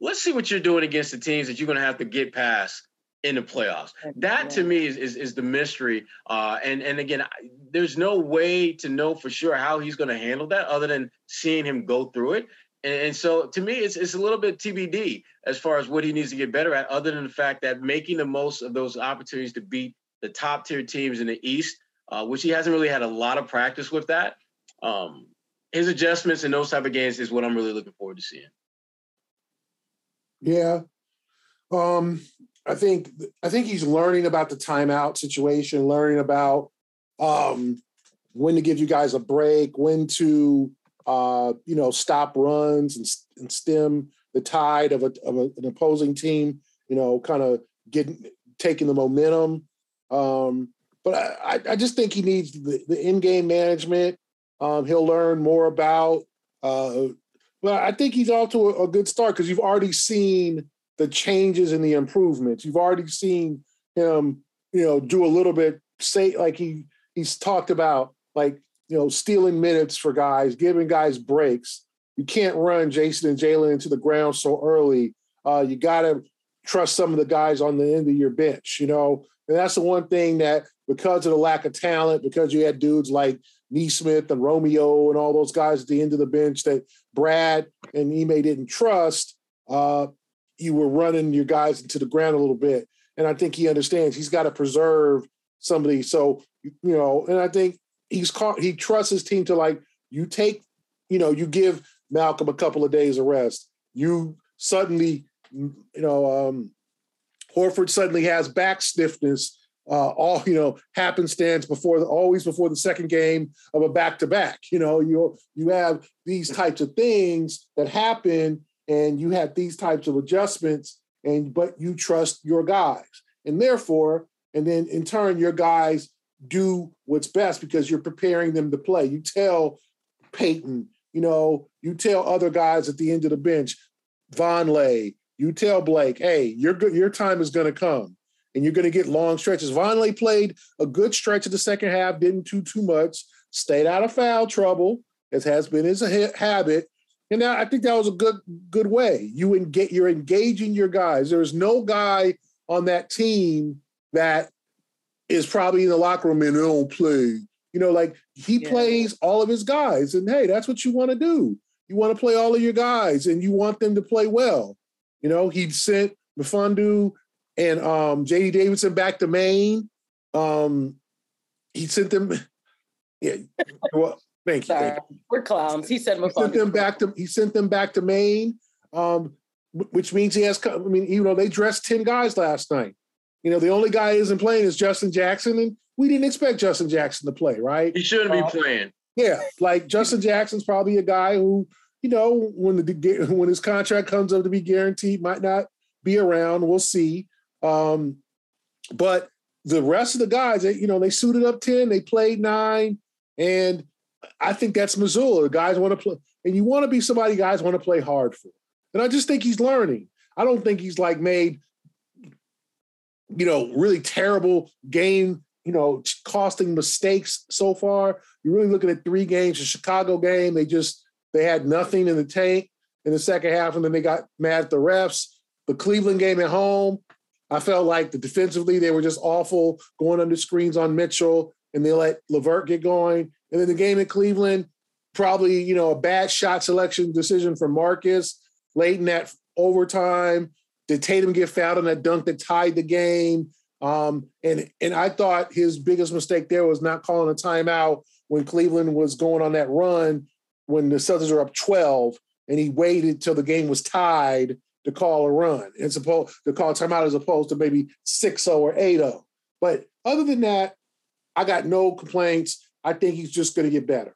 let's see what you're doing against the teams that you're going to have to get past in the playoffs. That to me is is, is the mystery. Uh, and and again, there's no way to know for sure how he's going to handle that other than seeing him go through it. And, and, so to me, it's it's a little bit TBD as far as what he needs to get better at, other than the fact that making the most of those opportunities to beat the top tier teams in the East, uh, which he hasn't really had a lot of practice with that. Um, his adjustments in those type of games is what I'm really looking forward to seeing. Yeah. Um, I think I think he's learning about the timeout situation, learning about um, when to give you guys a break, when to uh, you know stop runs and, and stem the tide of, a, of a, an opposing team. You know, kind of getting taking the momentum. Um, but I, I just think he needs the, the in-game management. Um, he'll learn more about. Uh, but I think he's off to a, a good start because you've already seen the changes and the improvements. You've already seen him, you know, do a little bit. Say like he he's talked about like you know stealing minutes for guys, giving guys breaks. You can't run Jayson and Jaylen into the ground so early. Uh, you got to trust some of the guys on the end of your bench. You know, and that's the one thing that because of the lack of talent, because you had dudes like Nesmith and Romeo and all those guys at the end of the bench that Brad and Ime didn't trust, uh, you were running your guys into the ground a little bit. And I think he understands he's got to preserve somebody. So, you know, and I think he's caught, he trusts his team to like, you take, you know, you give Malcolm a couple of days of rest. You suddenly, you know, um, Horford suddenly has back stiffness. Uh, all you know happenstance before the, always before the second game of a back to back. You know you you have these types of things that happen and you have these types of adjustments and but you trust your guys and therefore and then in turn your guys do what's best because you're preparing them to play you tell Payton, you know you tell other guys at the end of the bench vonleh you tell blake hey your good your time is going to come and you're going to get long stretches vonleh played a good stretch of the second half didn't do too much stayed out of foul trouble as has been his habit and I think that was a good good way. You engage, you're engaging your guys. There's no guy on that team that is probably in the locker room and they don't play. You know, like he yeah. plays all of his guys, and hey, that's what you want to do. You want to play all of your guys, and you want them to play well. You know, he sent Mfiondu and um, J.D. Davidson back to Maine. Um, he sent them. Yeah, well, Thank you. Thank you. We're clowns. He said he sent them back to he sent them back to Maine, um, which means he has. I mean, you know, they dressed ten guys last night. You know, the only guy isn't playing is Justin Jackson, and we didn't expect Justin Jackson to play, right? He shouldn't uh, be playing. Yeah, like Justin Jackson's probably a guy who, you know, when the when his contract comes up to be guaranteed, might not be around. We'll see. Um, but the rest of the guys, they, you know, they suited up ten, they played nine, and I think that's Mazzulla. The guys want to play, and you want to be somebody guys want to play hard for. And I just think he's learning. I don't think he's like made, you know, really terrible game, you know, costing mistakes so far. You're really looking at three games. The Chicago game, they just they had nothing in the tank in the second half, and then they got mad at the refs. The Cleveland game at home, I felt like the defensively they were just awful, going under screens on Mitchell, and they let LeVert get going. And then the game in Cleveland, probably, you know, a bad shot selection decision for Marcus late in that overtime. Did Tatum get fouled on that dunk that tied the game? Um, and and I thought his biggest mistake there was not calling a timeout when Cleveland was going on that run when the Celtics were up 12, and he waited till the game was tied to call a run and supposed to call a timeout as opposed to maybe 6-0 or 8-0. But other than that, I got no complaints. I think he's just going to get better.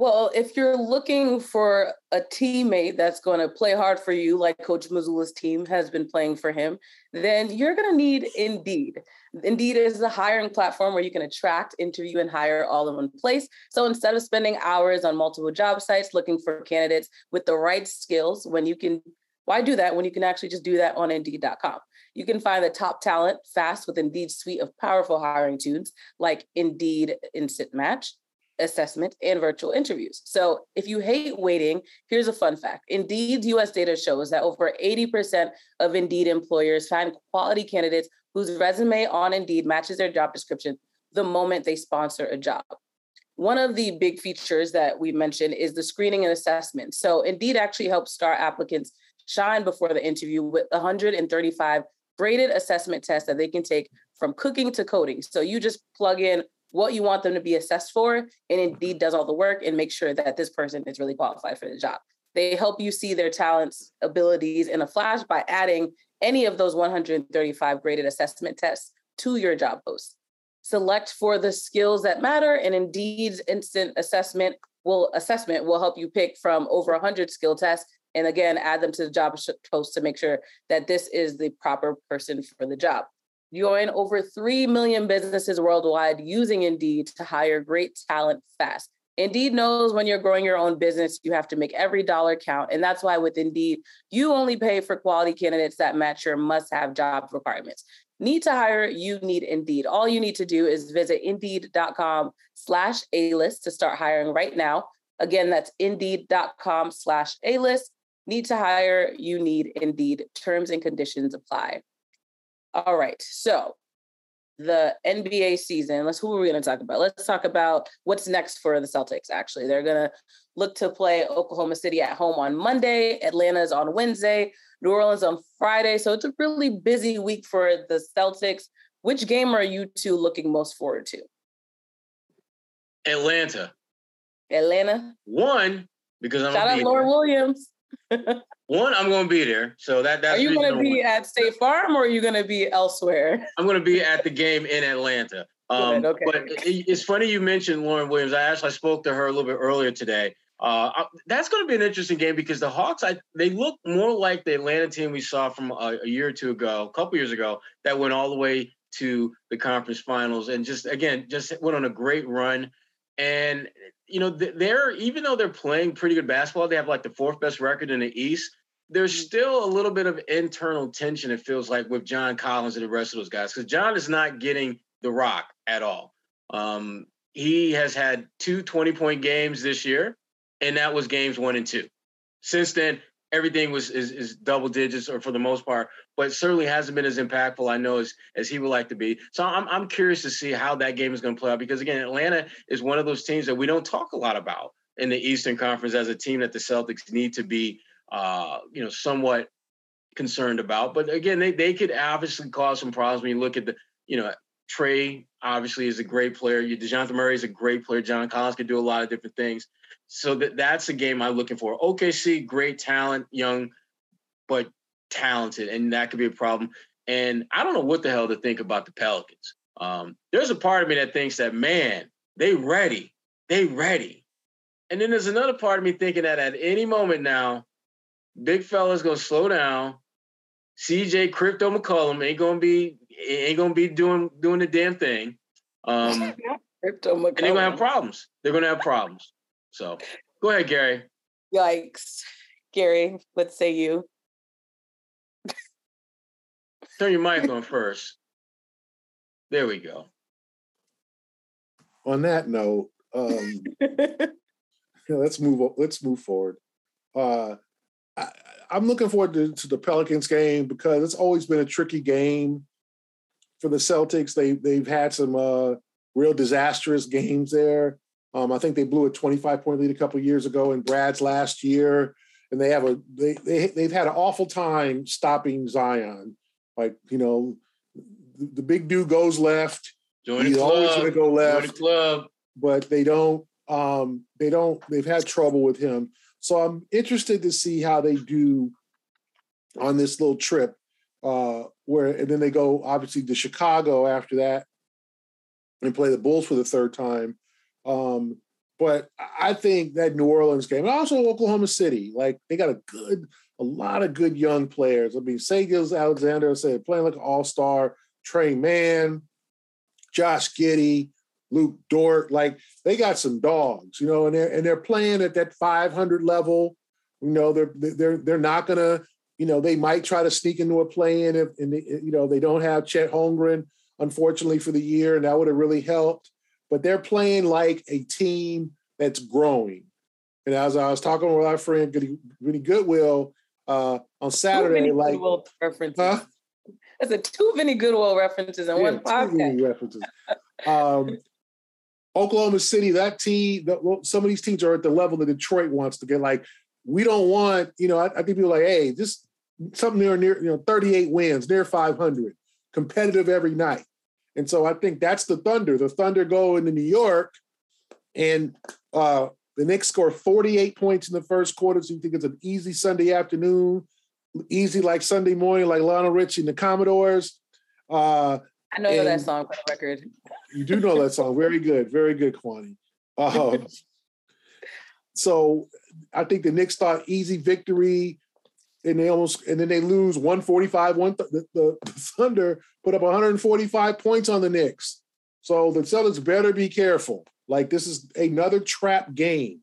Well, if you're looking for a teammate that's going to play hard for you, like Coach Mazzulla's team has been playing for him, then you're going to need Indeed. Indeed is a hiring platform where you can attract, interview, and hire all in one place. So instead of spending hours on multiple job sites looking for candidates with the right skills, when you can, why do that when you can actually just do that on Indeed.com? You can find the top talent fast with Indeed's suite of powerful hiring tools like Indeed Instant Match assessment and virtual interviews. So if you hate waiting, here's a fun fact. Indeed's US data shows that over 80% of Indeed employers find quality candidates whose resume on Indeed matches their job description the moment they sponsor a job. One of the big features that we mentioned is the screening and assessment. So Indeed actually helps star applicants shine before the interview with 135 graded assessment tests that they can take from cooking to coding. So you just plug in what you want them to be assessed for, and Indeed does all the work and make sure that this person is really qualified for the job. They help you see their talents, abilities in a flash by adding any of those 135 graded assessment tests to your job post. Select for the skills that matter, and Indeed's instant assessment will assessment will help you pick from over 100 skill tests and again add them to the job post to make sure that this is the proper person for the job join over 3 million businesses worldwide using Indeed to hire great talent fast. Indeed knows when you're growing your own business, you have to make every dollar count. And that's why with Indeed, you only pay for quality candidates that match your must have job requirements. Need to hire, you need Indeed. All you need to do is visit indeed.com slash A list to start hiring right now. Again, that's indeed.com slash A list. Need to hire, you need Indeed. Terms and conditions apply. All right. So the NBA season, let's who are we going to talk about? Let's talk about what's next for the Celtics actually. They're going to look to play Oklahoma City at home on Monday, Atlanta's on Wednesday, New Orleans on Friday. So it's a really busy week for the Celtics. Which game are you two looking most forward to? Atlanta. Atlanta. One because I'm shout out Lauren Williams. One, I'm going to be there. So that that's. Are you going to be at State Farm or are you going to be elsewhere? I'm going to be at the game in Atlanta. Um, okay. But it, it's funny you mentioned Lauren Williams. I actually spoke to her a little bit earlier today. Uh, that's going to be an interesting game because the Hawks, I, they look more like the Atlanta team we saw from a, a year or two ago, a couple years ago, that went all the way to the conference finals and just again just went on a great run. And you know they're even though they're playing pretty good basketball, they have like the fourth best record in the East there's mm. still a little bit of internal tension, it feels like, with John Collins and the rest of those guys, because John is not getting the rock at all. Um, he has had two 20 point games this year, and that was games one and two. Since then, everything was is, is double digits or for the most part, but certainly hasn't been as impactful, I know, as, as he would like to be. So I'm, I'm curious to see how that game is going to play out because, again, Atlanta is one of those teams that we don't talk a lot about in the Eastern Conference as a team that the Celtics need to be uh, you know, somewhat concerned about. But again, they, they could obviously cause some problems when you look at the, you know, Trey obviously is a great player. DeJounte Murray is a great player. John Collins can do a lot of different things. So that that's a game I'm looking for. OKC, great talent, young, but talented, and that could be a problem. And I don't know what the hell to think about the Pelicans. Um, there's a part of me that thinks that man, they ready, they ready. And then there's another part of me thinking that at any moment now, big fella's gonna slow down. CJ Crypto McCollum ain't gonna be ain't gonna be doing doing the damn thing. Um, Crypto McCollum. And they're gonna have problems. They're gonna have problems. So go ahead, Gary. Yikes, Gary. What say you? Turn your mic on first. There we go. On that note, um, let's move. Let's move forward. Uh, I, am looking forward to, to, the Pelicans game because it's always been a tricky game for the Celtics. They they've had some uh, real disastrous games there. Um, I think they blew a 25 point lead a couple years ago in Brad's last year, and they have a they they they've had an awful time stopping Zion. Like you know, the, the big dude goes left. Join He's always going to go left. Join the club. But they don't. Um, they don't. They've had trouble with him. So I'm interested to see how they do on this little trip. Uh, where and then they go obviously to Chicago after that and play the Bulls for the third time. Um, But I think that New Orleans game, and also Oklahoma City, like they got a good, a lot of good young players. I mean, Shai Gilgeous-Alexander said playing like an all-star, Tre Mann, Josh Giddey, Lu Dort, like they got some dogs, you know, and they're and they're playing at that 500 level. You know, they're they're they're not gonna, you know, they might try to sneak into a play in if and they, you know they don't have Chet Holmgren, unfortunately for the year, and that would have really helped. But they're playing like a team that's growing. And as I was talking with our friend Vinny Goodwill uh, on Saturday, like Goodwill references. Huh? That's a too many Goodwill references in yeah, one podcast. Too many references. um, Oklahoma City, that team, the, some of these teams are at the level that Detroit wants to get. Like, we don't want, you know, I, I think people are like, hey, just something near near, you know, 38 wins, near 500, competitive every night. And so I think that's the Thunder. The Thunder go into New York, and uh, the Knicks score 48 points in the first quarter. So you think it's an easy Sunday afternoon, easy like Sunday morning, like Lionel Richie and the Commodores. Uh, I know that song for the record. You do know that song. Very good. Very good, Kwani. Um, so I think the Knicks thought easy victory, and they almost and then they lose 145. One the, the, the Thunder put up 145 points on the Knicks. So the Celtics better be careful. Like this is another trap game.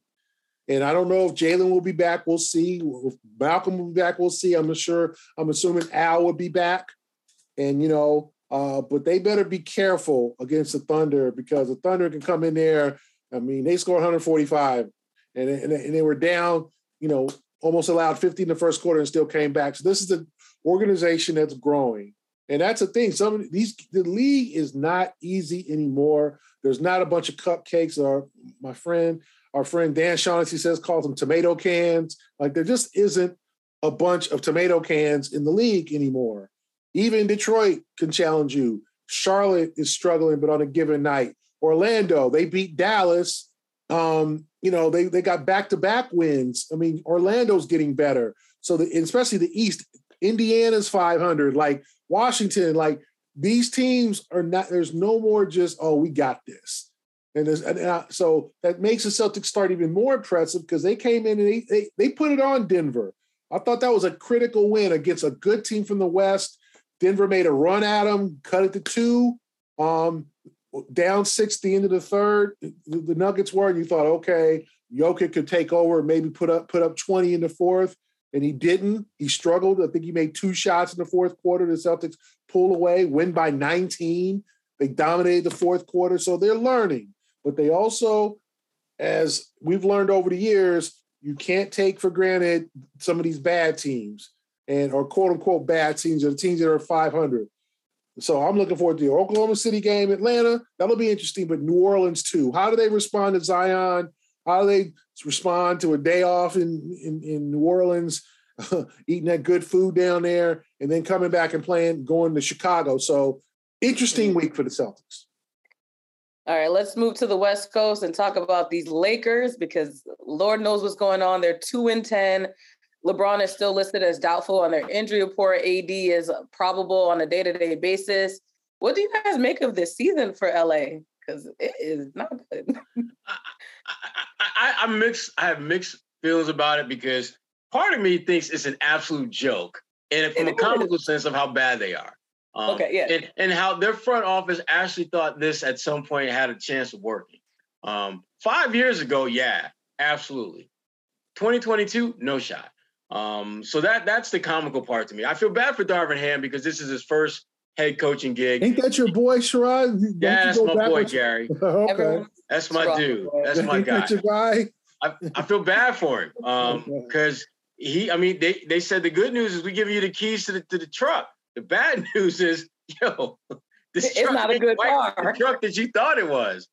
And I don't know if Jaylen will be back. We'll see. If Malcolm will be back. We'll see. I'm sure. I'm assuming Al will be back. And you know, uh, but they better be careful against the Thunder because the Thunder can come in there. I mean, they scored 145 and, and, and they were down, you know, almost allowed 50 in the first quarter and still came back. So this is an organization that's growing. And that's the thing. Some these the league is not easy anymore. There's not a bunch of cupcakes. Or my friend, our friend Dan Shaughnessy says calls them tomato cans. Like there just isn't a bunch of tomato cans in the league anymore. Even Detroit can challenge you. Charlotte is struggling, but on a given night. Orlando, they beat Dallas. Um, you know, they they got back-to-back wins. I mean, Orlando's getting better. So the especially the East, Indiana's 500, like Washington, like these teams are not, there's no more just, oh, we got this. And, and uh, so that makes the Celtics start even more impressive because they came in and they, they, they put it on Denver. I thought that was a critical win against a good team from the West Denver made a run at them, cut it to two, um, down six the end of the third. The, the Nuggets were, and you thought, okay, Jokic could take over maybe put up put up 20 in the fourth, and he didn't. He struggled. I think he made two shots in the fourth quarter. The Celtics pull away, win by 19. They dominated the fourth quarter, so they're learning. But they also, as we've learned over the years, you can't take for granted some of these bad teams and or quote unquote bad teams or the teams that are 500. So I'm looking forward to the Oklahoma City game, Atlanta. That'll be interesting, but New Orleans too. How do they respond to Zion? How they respond to a day off in in, in New Orleans, eating that good food down there, and then coming back and playing, going to Chicago? So interesting week for the Celtics. All right, let's move to the West Coast and talk about these Lakers because Lord knows what's going on. They're two and ten. LeBron is still listed as doubtful on their injury report. AD is probable on a day to day basis. What do you guys make of this season for LA? Because it is not good. I, I, I mixed. I have mixed feelings about it because part of me thinks it's an absolute joke, and from a comical sense of how bad they are. Um, okay, yeah, and, and how their front office actually thought this at some point had a chance of working. Um, five years ago, yeah, absolutely. 2022, no shot. Um, so that that's the comical part to me. I feel bad for Darvin Ham because this is his first head coaching gig. Ain't that your boy, Sherrod? Yeah, that's my boy, Gary. okay. That's my dude. That's my guy. That's your guy. I, I feel bad for him because um, he. I mean, they they said the good news is we give you the keys to the to the truck. The bad news is, yo, this it's truck not a good car. The truck that you thought it was.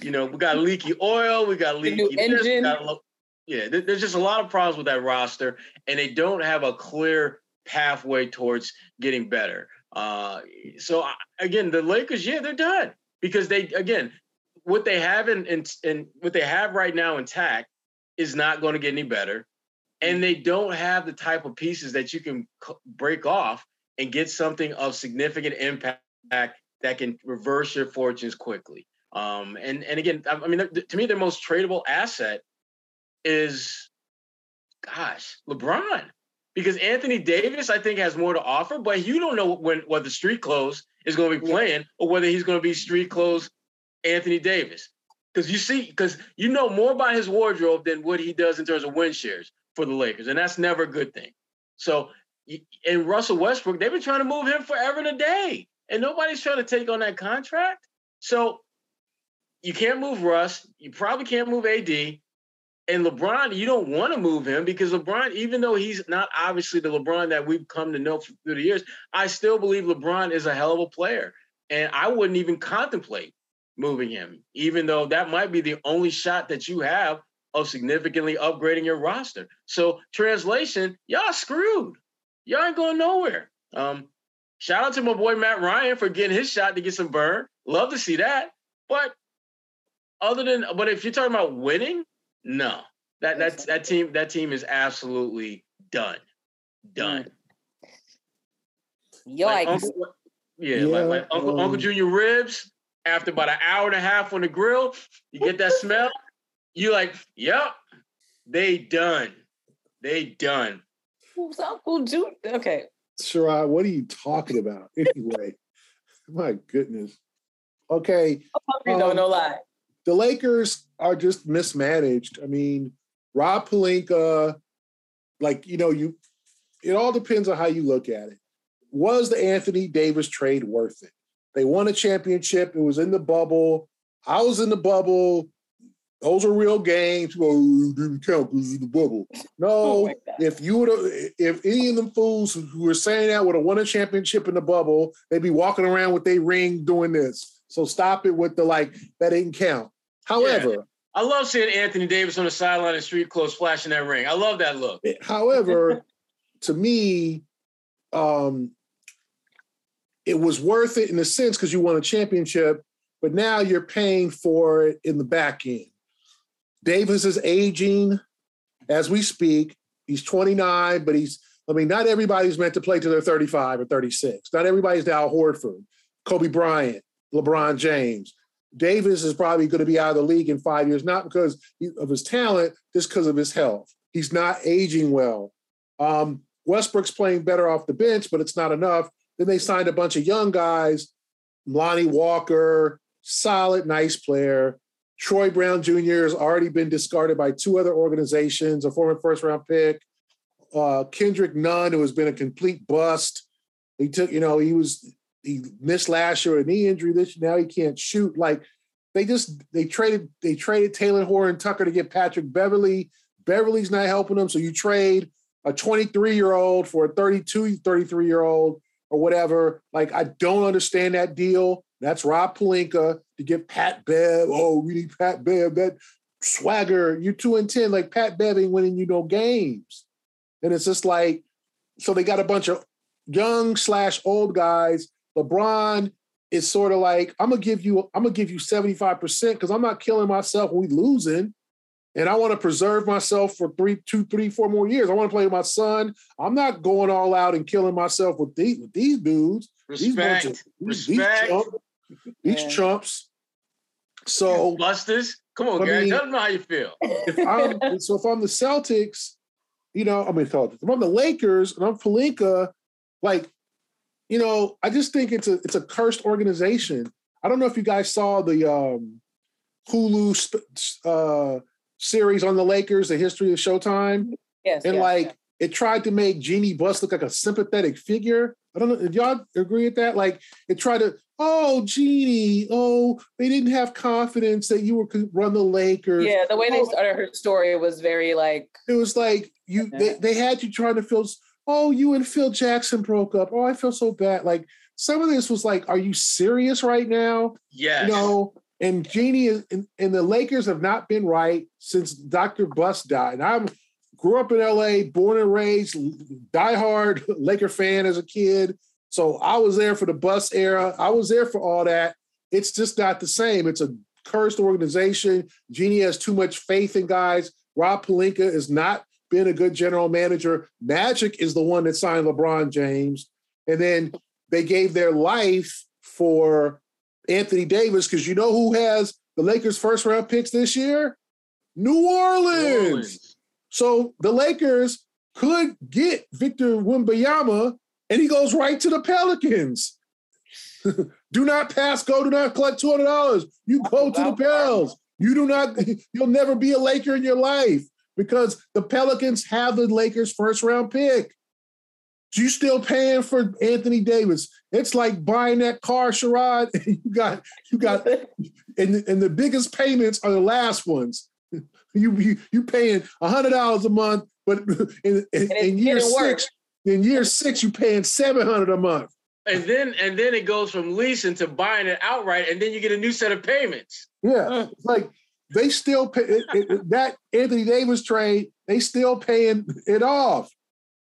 You know, we got leaky oil, we got leaky the new engine. Got yeah, there's just a lot of problems with that roster, and they don't have a clear pathway towards getting better. Uh, so again, the Lakers, yeah, they're done because they again what they have in, in, in what they have right now intact is not going to get any better, and they don't have the type of pieces that you can break off and get something of significant impact that can reverse your fortunes quickly. Um, and and again, I, I mean, to me, their most tradable asset is, gosh, LeBron, because Anthony Davis, I think, has more to offer, but you don't know when whether street clothes is going to be playing or whether he's going to be street clothes Anthony Davis. Because you see, because you know more about his wardrobe than what he does in terms of win shares for the Lakers, and that's never a good thing. So, and Russell Westbrook, they've been trying to move him forever and a day, and nobody's trying to take on that contract. So, you can't move Russ. You probably can't move AD. And LeBron, you don't want to move him because LeBron, even though he's not obviously the LeBron that we've come to know through the years, I still believe LeBron is a hell of a player. And I wouldn't even contemplate moving him, even though that might be the only shot that you have of significantly upgrading your roster. So, translation, y'all screwed. Y'all ain't going nowhere. Um, shout out to my boy Matt Ryan for getting his shot to get some burn. Love to see that. But other than, but if you're talking about winning, no, that that that team that team is absolutely done, done. Yikes! Like Uncle, yeah, yeah, like, like Uncle um, Uncle Junior ribs. After about an hour and a half on the grill, you get that smell. You like, yep, they done. They done. Who's Uncle Junior? Okay. Sherrod, what are you talking about? Anyway, my goodness. Okay. Um, no, no lie. The Lakers are just mismanaged. I mean, Rob Pelinka, like, you know, you it all depends on how you look at it. Was the Anthony Davis trade worth it? They won a championship. It was in the bubble. I was in the bubble. Those are real games. Oh, well, didn't count because in the bubble. No, oh if you would have, if any of them fools who were saying that would have won a championship in the bubble, they'd be walking around with their ring doing this. So stop it with the like that didn't count. However, yeah. I love seeing Anthony Davis on the sideline in street clothes flashing that ring. I love that look. However, to me, um, it was worth it in a sense because you won a championship, but now you're paying for it in the back end. Davis is aging as we speak. He's 29, but he's, I mean, not everybody's meant to play till they're 35 or 36. Not everybody's Al Horford, Kobe Bryant, LeBron James. Davis is probably going to be out of the league in five years, not because of his talent, just because of his health. He's not aging well. Um, Westbrook's playing better off the bench, but it's not enough. Then they signed a bunch of young guys, Lonnie Walker, solid, nice player. Troy Brown Jr. has already been discarded by two other organizations, a former first round pick. Uh, Kendrick Nunn, who has been a complete bust. He took, you know, he was he missed last year a knee injury. This now he can't shoot. Like they just they traded they traded Talen Horton-Tucker to get Patrick Beverley. Beverley's not helping them, so you trade a 23 year old for a 32, 33 year old or whatever. Like I don't understand that deal. That's Rob Pelinka to get Pat Bev. Oh, we need Pat Bev. That swagger. You're two and ten. Like Pat Bev ain't winning you no games. And it's just like, so they got a bunch of young slash old guys LeBron is sort of like, I'm gonna give you, I'm gonna give you 75% because I'm not killing myself when we losing. And I want to preserve myself for three, two, three, four more years. I want to play with my son. I'm not going all out and killing myself with these with these dudes. Respect. These, of, these, Respect. these, these chumps. So busters. Come on, Gary. Tell them how you feel. If I'm, so if I'm the Celtics, you know, I mean, if I'm the Lakers and I'm Pelinka, like you know, I just think it's a it's a cursed organization. I don't know if you guys saw the um, Hulu uh, series on the Lakers, the history of Showtime. Yes, and yes, like yes. it tried to make Jeanie Buss look like a sympathetic figure. I don't know. Did y'all agree with that? Like it tried to, oh, Jeanie, oh, they didn't have confidence that you were could run the Lakers. Yeah, the way oh, they started her story was very like. It was like you. They, they had you trying to feel oh, you and Phil Jackson broke up. Oh, I feel so bad. Like some of this was like, are you serious right now? Yeah. You know, and Jeanie is, and, and the Lakers have not been right since Dr. Buss died. And I'm grew up in LA, born and raised, diehard Laker fan as a kid. So I was there for the Buss era. I was there for all that. It's just not the same. It's a cursed organization. Jeanie has too much faith in guys. Rob Pelinka is not been a good general manager. Magic is the one that signed LeBron James. And then they gave their life for Anthony Davis because you know who has the Lakers' first round picks this year? New Orleans. New Orleans. So the Lakers could get Victor Wembanyama, and he goes right to the Pelicans. do not pass go. Do not collect two hundred dollars. You go to the Pels. You do not. You'll never be a Laker in your life because the Pelicans have the Lakers' first round pick. You still paying for Anthony Davis? It's like buying that car, Sherrod. you got you got, and and the biggest payments are the last ones. You you, you paying hundred dollars a month, but in, in, in year six, in year six, you paying seven hundred a month. And then and then it goes from leasing to buying it outright, and then you get a new set of payments. Yeah, it's like they still pay it, it, that Anthony Davis trade. They still paying it off.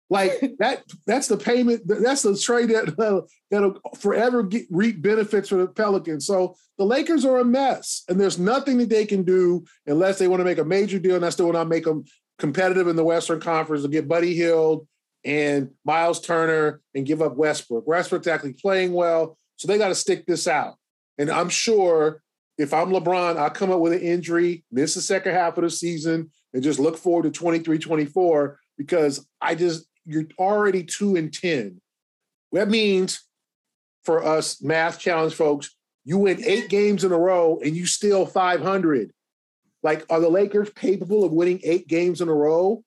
Like that. That's the payment. That's the trade that uh, that'll forever get, reap benefits for the Pelicans. So the Lakers are a mess, and there's nothing that they can do unless they want to make a major deal, and that's still not make them competitive in the Western Conference to get Buddy Hield and Myles Turner and give up Westbrook. Westbrook's actually playing well, so they got to stick this out. And I'm sure if I'm LeBron, I'll come up with an injury, miss the second half of the season, and just look forward to 23 24 because I just, you're already two and 10. That means for us math challenge folks, you win eight games in a row and you still 500. Like, are the Lakers capable of winning eight games in a row?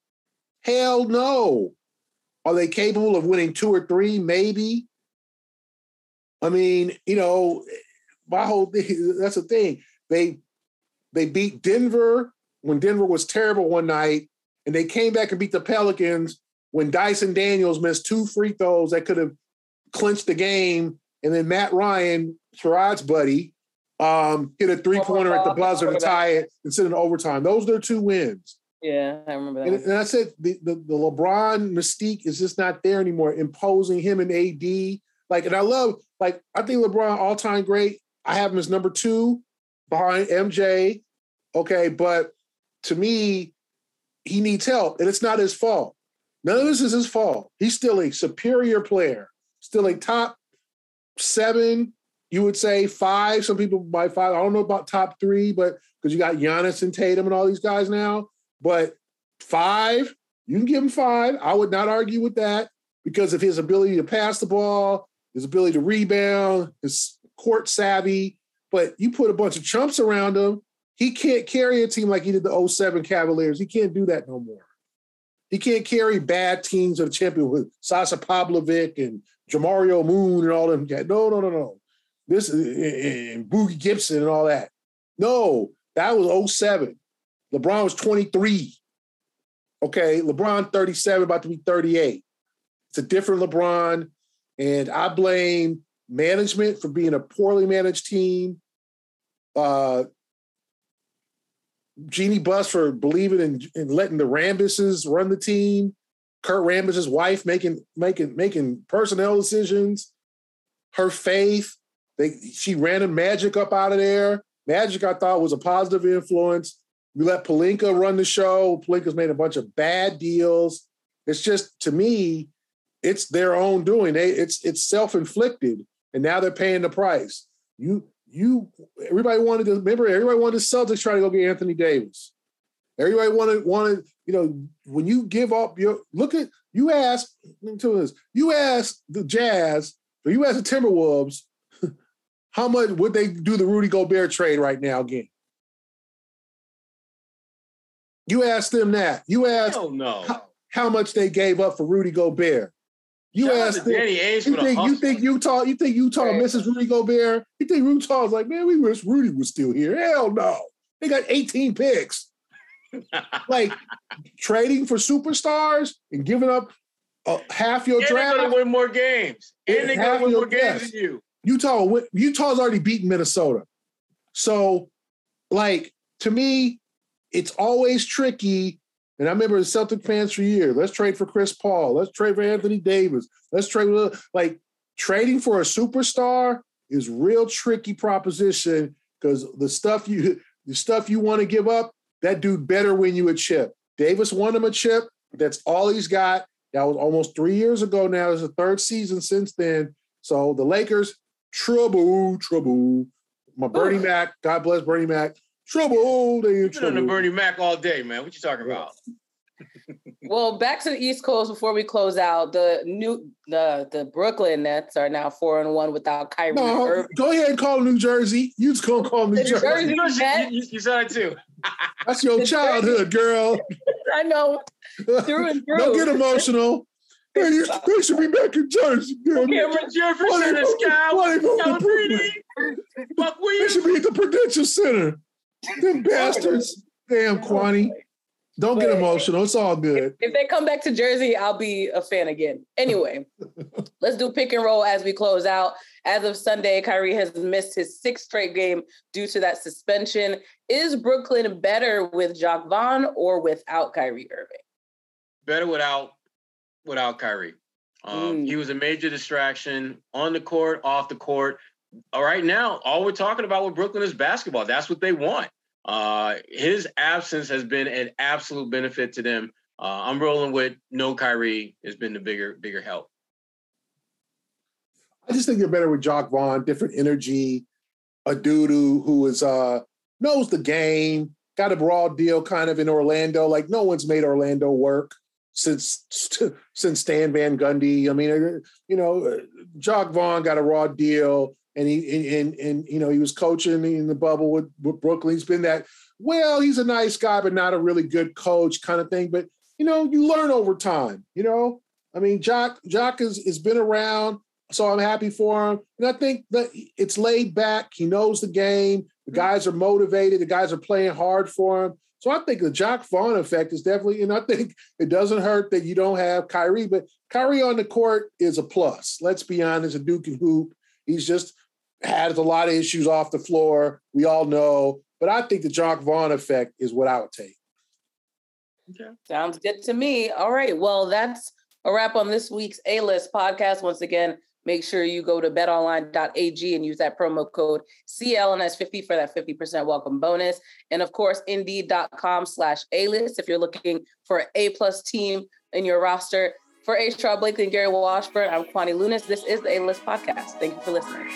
Hell no. Are they capable of winning two or three? Maybe. I mean, you know, my whole thing, that's the thing. They they beat Denver when Denver was terrible one night, and they came back and beat the Pelicans when Dyson Daniels missed two free throws that could have clinched the game. And then Matt Ryan, Sherrod's buddy, um, hit a three pointer at the buzzer to tie it and send it overtime. Those are their two wins. Yeah, I remember that. And, and I said the, the, the LeBron mystique is just not there anymore, imposing him and AD. Like, and I love, like, I think LeBron all time great. I have him as number two behind MJ. Okay, but to me, he needs help, and it's not his fault. None of this is his fault. He's still a superior player, still a top seven you would say five. Some people by five. I don't know about top three, but because you got Giannis and Tatum and all these guys now. But five, you can give him five. I would not argue with that because of his ability to pass the ball, his ability to rebound, his court savvy. But you put a bunch of chumps around him, he can't carry a team like he did the 07 Cavaliers. He can't do that no more. He can't carry bad teams of the champion with Sasha Pavlovic and Jamario Moon and all them. No, no, no, no this and Boobie Gibson and all that. No, that was 07. LeBron was 23. Okay, LeBron 37, about to be 38. It's a different LeBron. And I blame management for being a poorly managed team. Uh, Jeanie Buss for believing in, in letting the Rambises run the team. Kurt Rambis's wife making making making personnel decisions. Her faith. They she ran a Magic up out of there. Magic, I thought, was a positive influence. We let Pelinka run the show. Pelinka's made a bunch of bad deals. It's just to me, it's their own doing. They it's it's self-inflicted, and now they're paying the price. You you everybody wanted to remember everybody wanted the Celtics try to go get Anthony Davis. Everybody wanted wanted, you know, when you give up your look at you ask me to this, you ask the Jazz, or you ask the Timberwolves how much would they do the Rudy Gobert trade right now again? You ask them that. You ask how, how, much they gave up for Rudy Gobert. You Shout ask them. you think you think Utah? You think Utah right. misses Rudy Gobert? You think Utah's like, man, we wish Rudy was still here? Hell no. They got 18 picks. like trading for superstars and giving up uh, half your and draft. They're gonna win more games. And they're gonna win more games than you. Utah, Utah's already beaten Minnesota. So, like, to me, it's always tricky. And I remember the Celtic fans for years. Let's trade for Chris Paul. Let's trade for Anthony Davis. Let's trade like trading for a superstar is real tricky proposition because the stuff you the stuff you want to give up, that dude better win you a chip. Davis won him a chip. That's all he's got. That was almost three years ago now. It's the third season since then. So the Lakers trouble, trouble. My Bernie Mac, God bless Bernie Mac. Trouble, they in trouble. the Bernie Mac all day, man. What you talking about? well, back to the East Coast before we close out. The new the the Brooklyn Nets are now four and one without Kyrie. No, Irving. go ahead and call New Jersey. You just gonna call New the Jersey. Jersey you, you, you, saw it too. That's your childhood, girl. I know. Through and through. Don't get emotional. They, they should be back in Jersey. Cameron Jefferson is Cal. Buck Williams. They should be at the Prudential Center. Them bastards. Damn, Kwani. Don't but get emotional. It's all good. If they come back to Jersey, I'll be a fan again. Anyway, let's do pick and roll as we close out. As of Sunday, Kyrie has missed his sixth straight game due to that suspension. Is Brooklyn better with Jacque Vaughn or without Kyrie Irving? Better without without Kyrie. Um, mm. He was a major distraction on the court, off the court. All right, now all we're talking about with Brooklyn is basketball. That's what they want. Uh, his absence has been an absolute benefit to them. Uh, I'm rolling with no Kyrie has been the bigger bigger help. I just think they're better with Jacque Vaughn, different energy, a dude who, who is uh, knows the game, got a broad deal kind of in Orlando. Like no one's made Orlando work since since Stan Van Gundy. I mean, uh, you know, Jacque Vaughn got a raw deal and he and and you know he was coaching in the bubble with, with Brooklyn. He's been that well, he's a nice guy, but not a really good coach kind of thing. But you know, you learn over time. You know, I mean, Jock Jock has has been around, so I'm happy for him. And I think that it's laid back. He knows the game. The mm-hmm. guys are motivated. The guys are playing hard for him. So I think the Jacque Vaughn effect is definitely, and I think it doesn't hurt that you don't have Kyrie, but Kyrie on the court is a plus. Let's be honest, a Duke and hoop. He's just had a lot of issues off the floor. We all know. But I think the Jacque Vaughn effect is what I would take. Okay. Sounds good to me. All right. Well, that's a wrap on this week's A List podcast. Once again, make sure you go to betonline.ag and use that promo code CLNS50 for that 50% welcome bonus. And of course, indeed.com slash A list if you're looking for an A plus team in your roster. For A. Sherrod Blakely and Gary Washburn, I'm Kwani Lunis. This is the A List Podcast. Thank you for listening.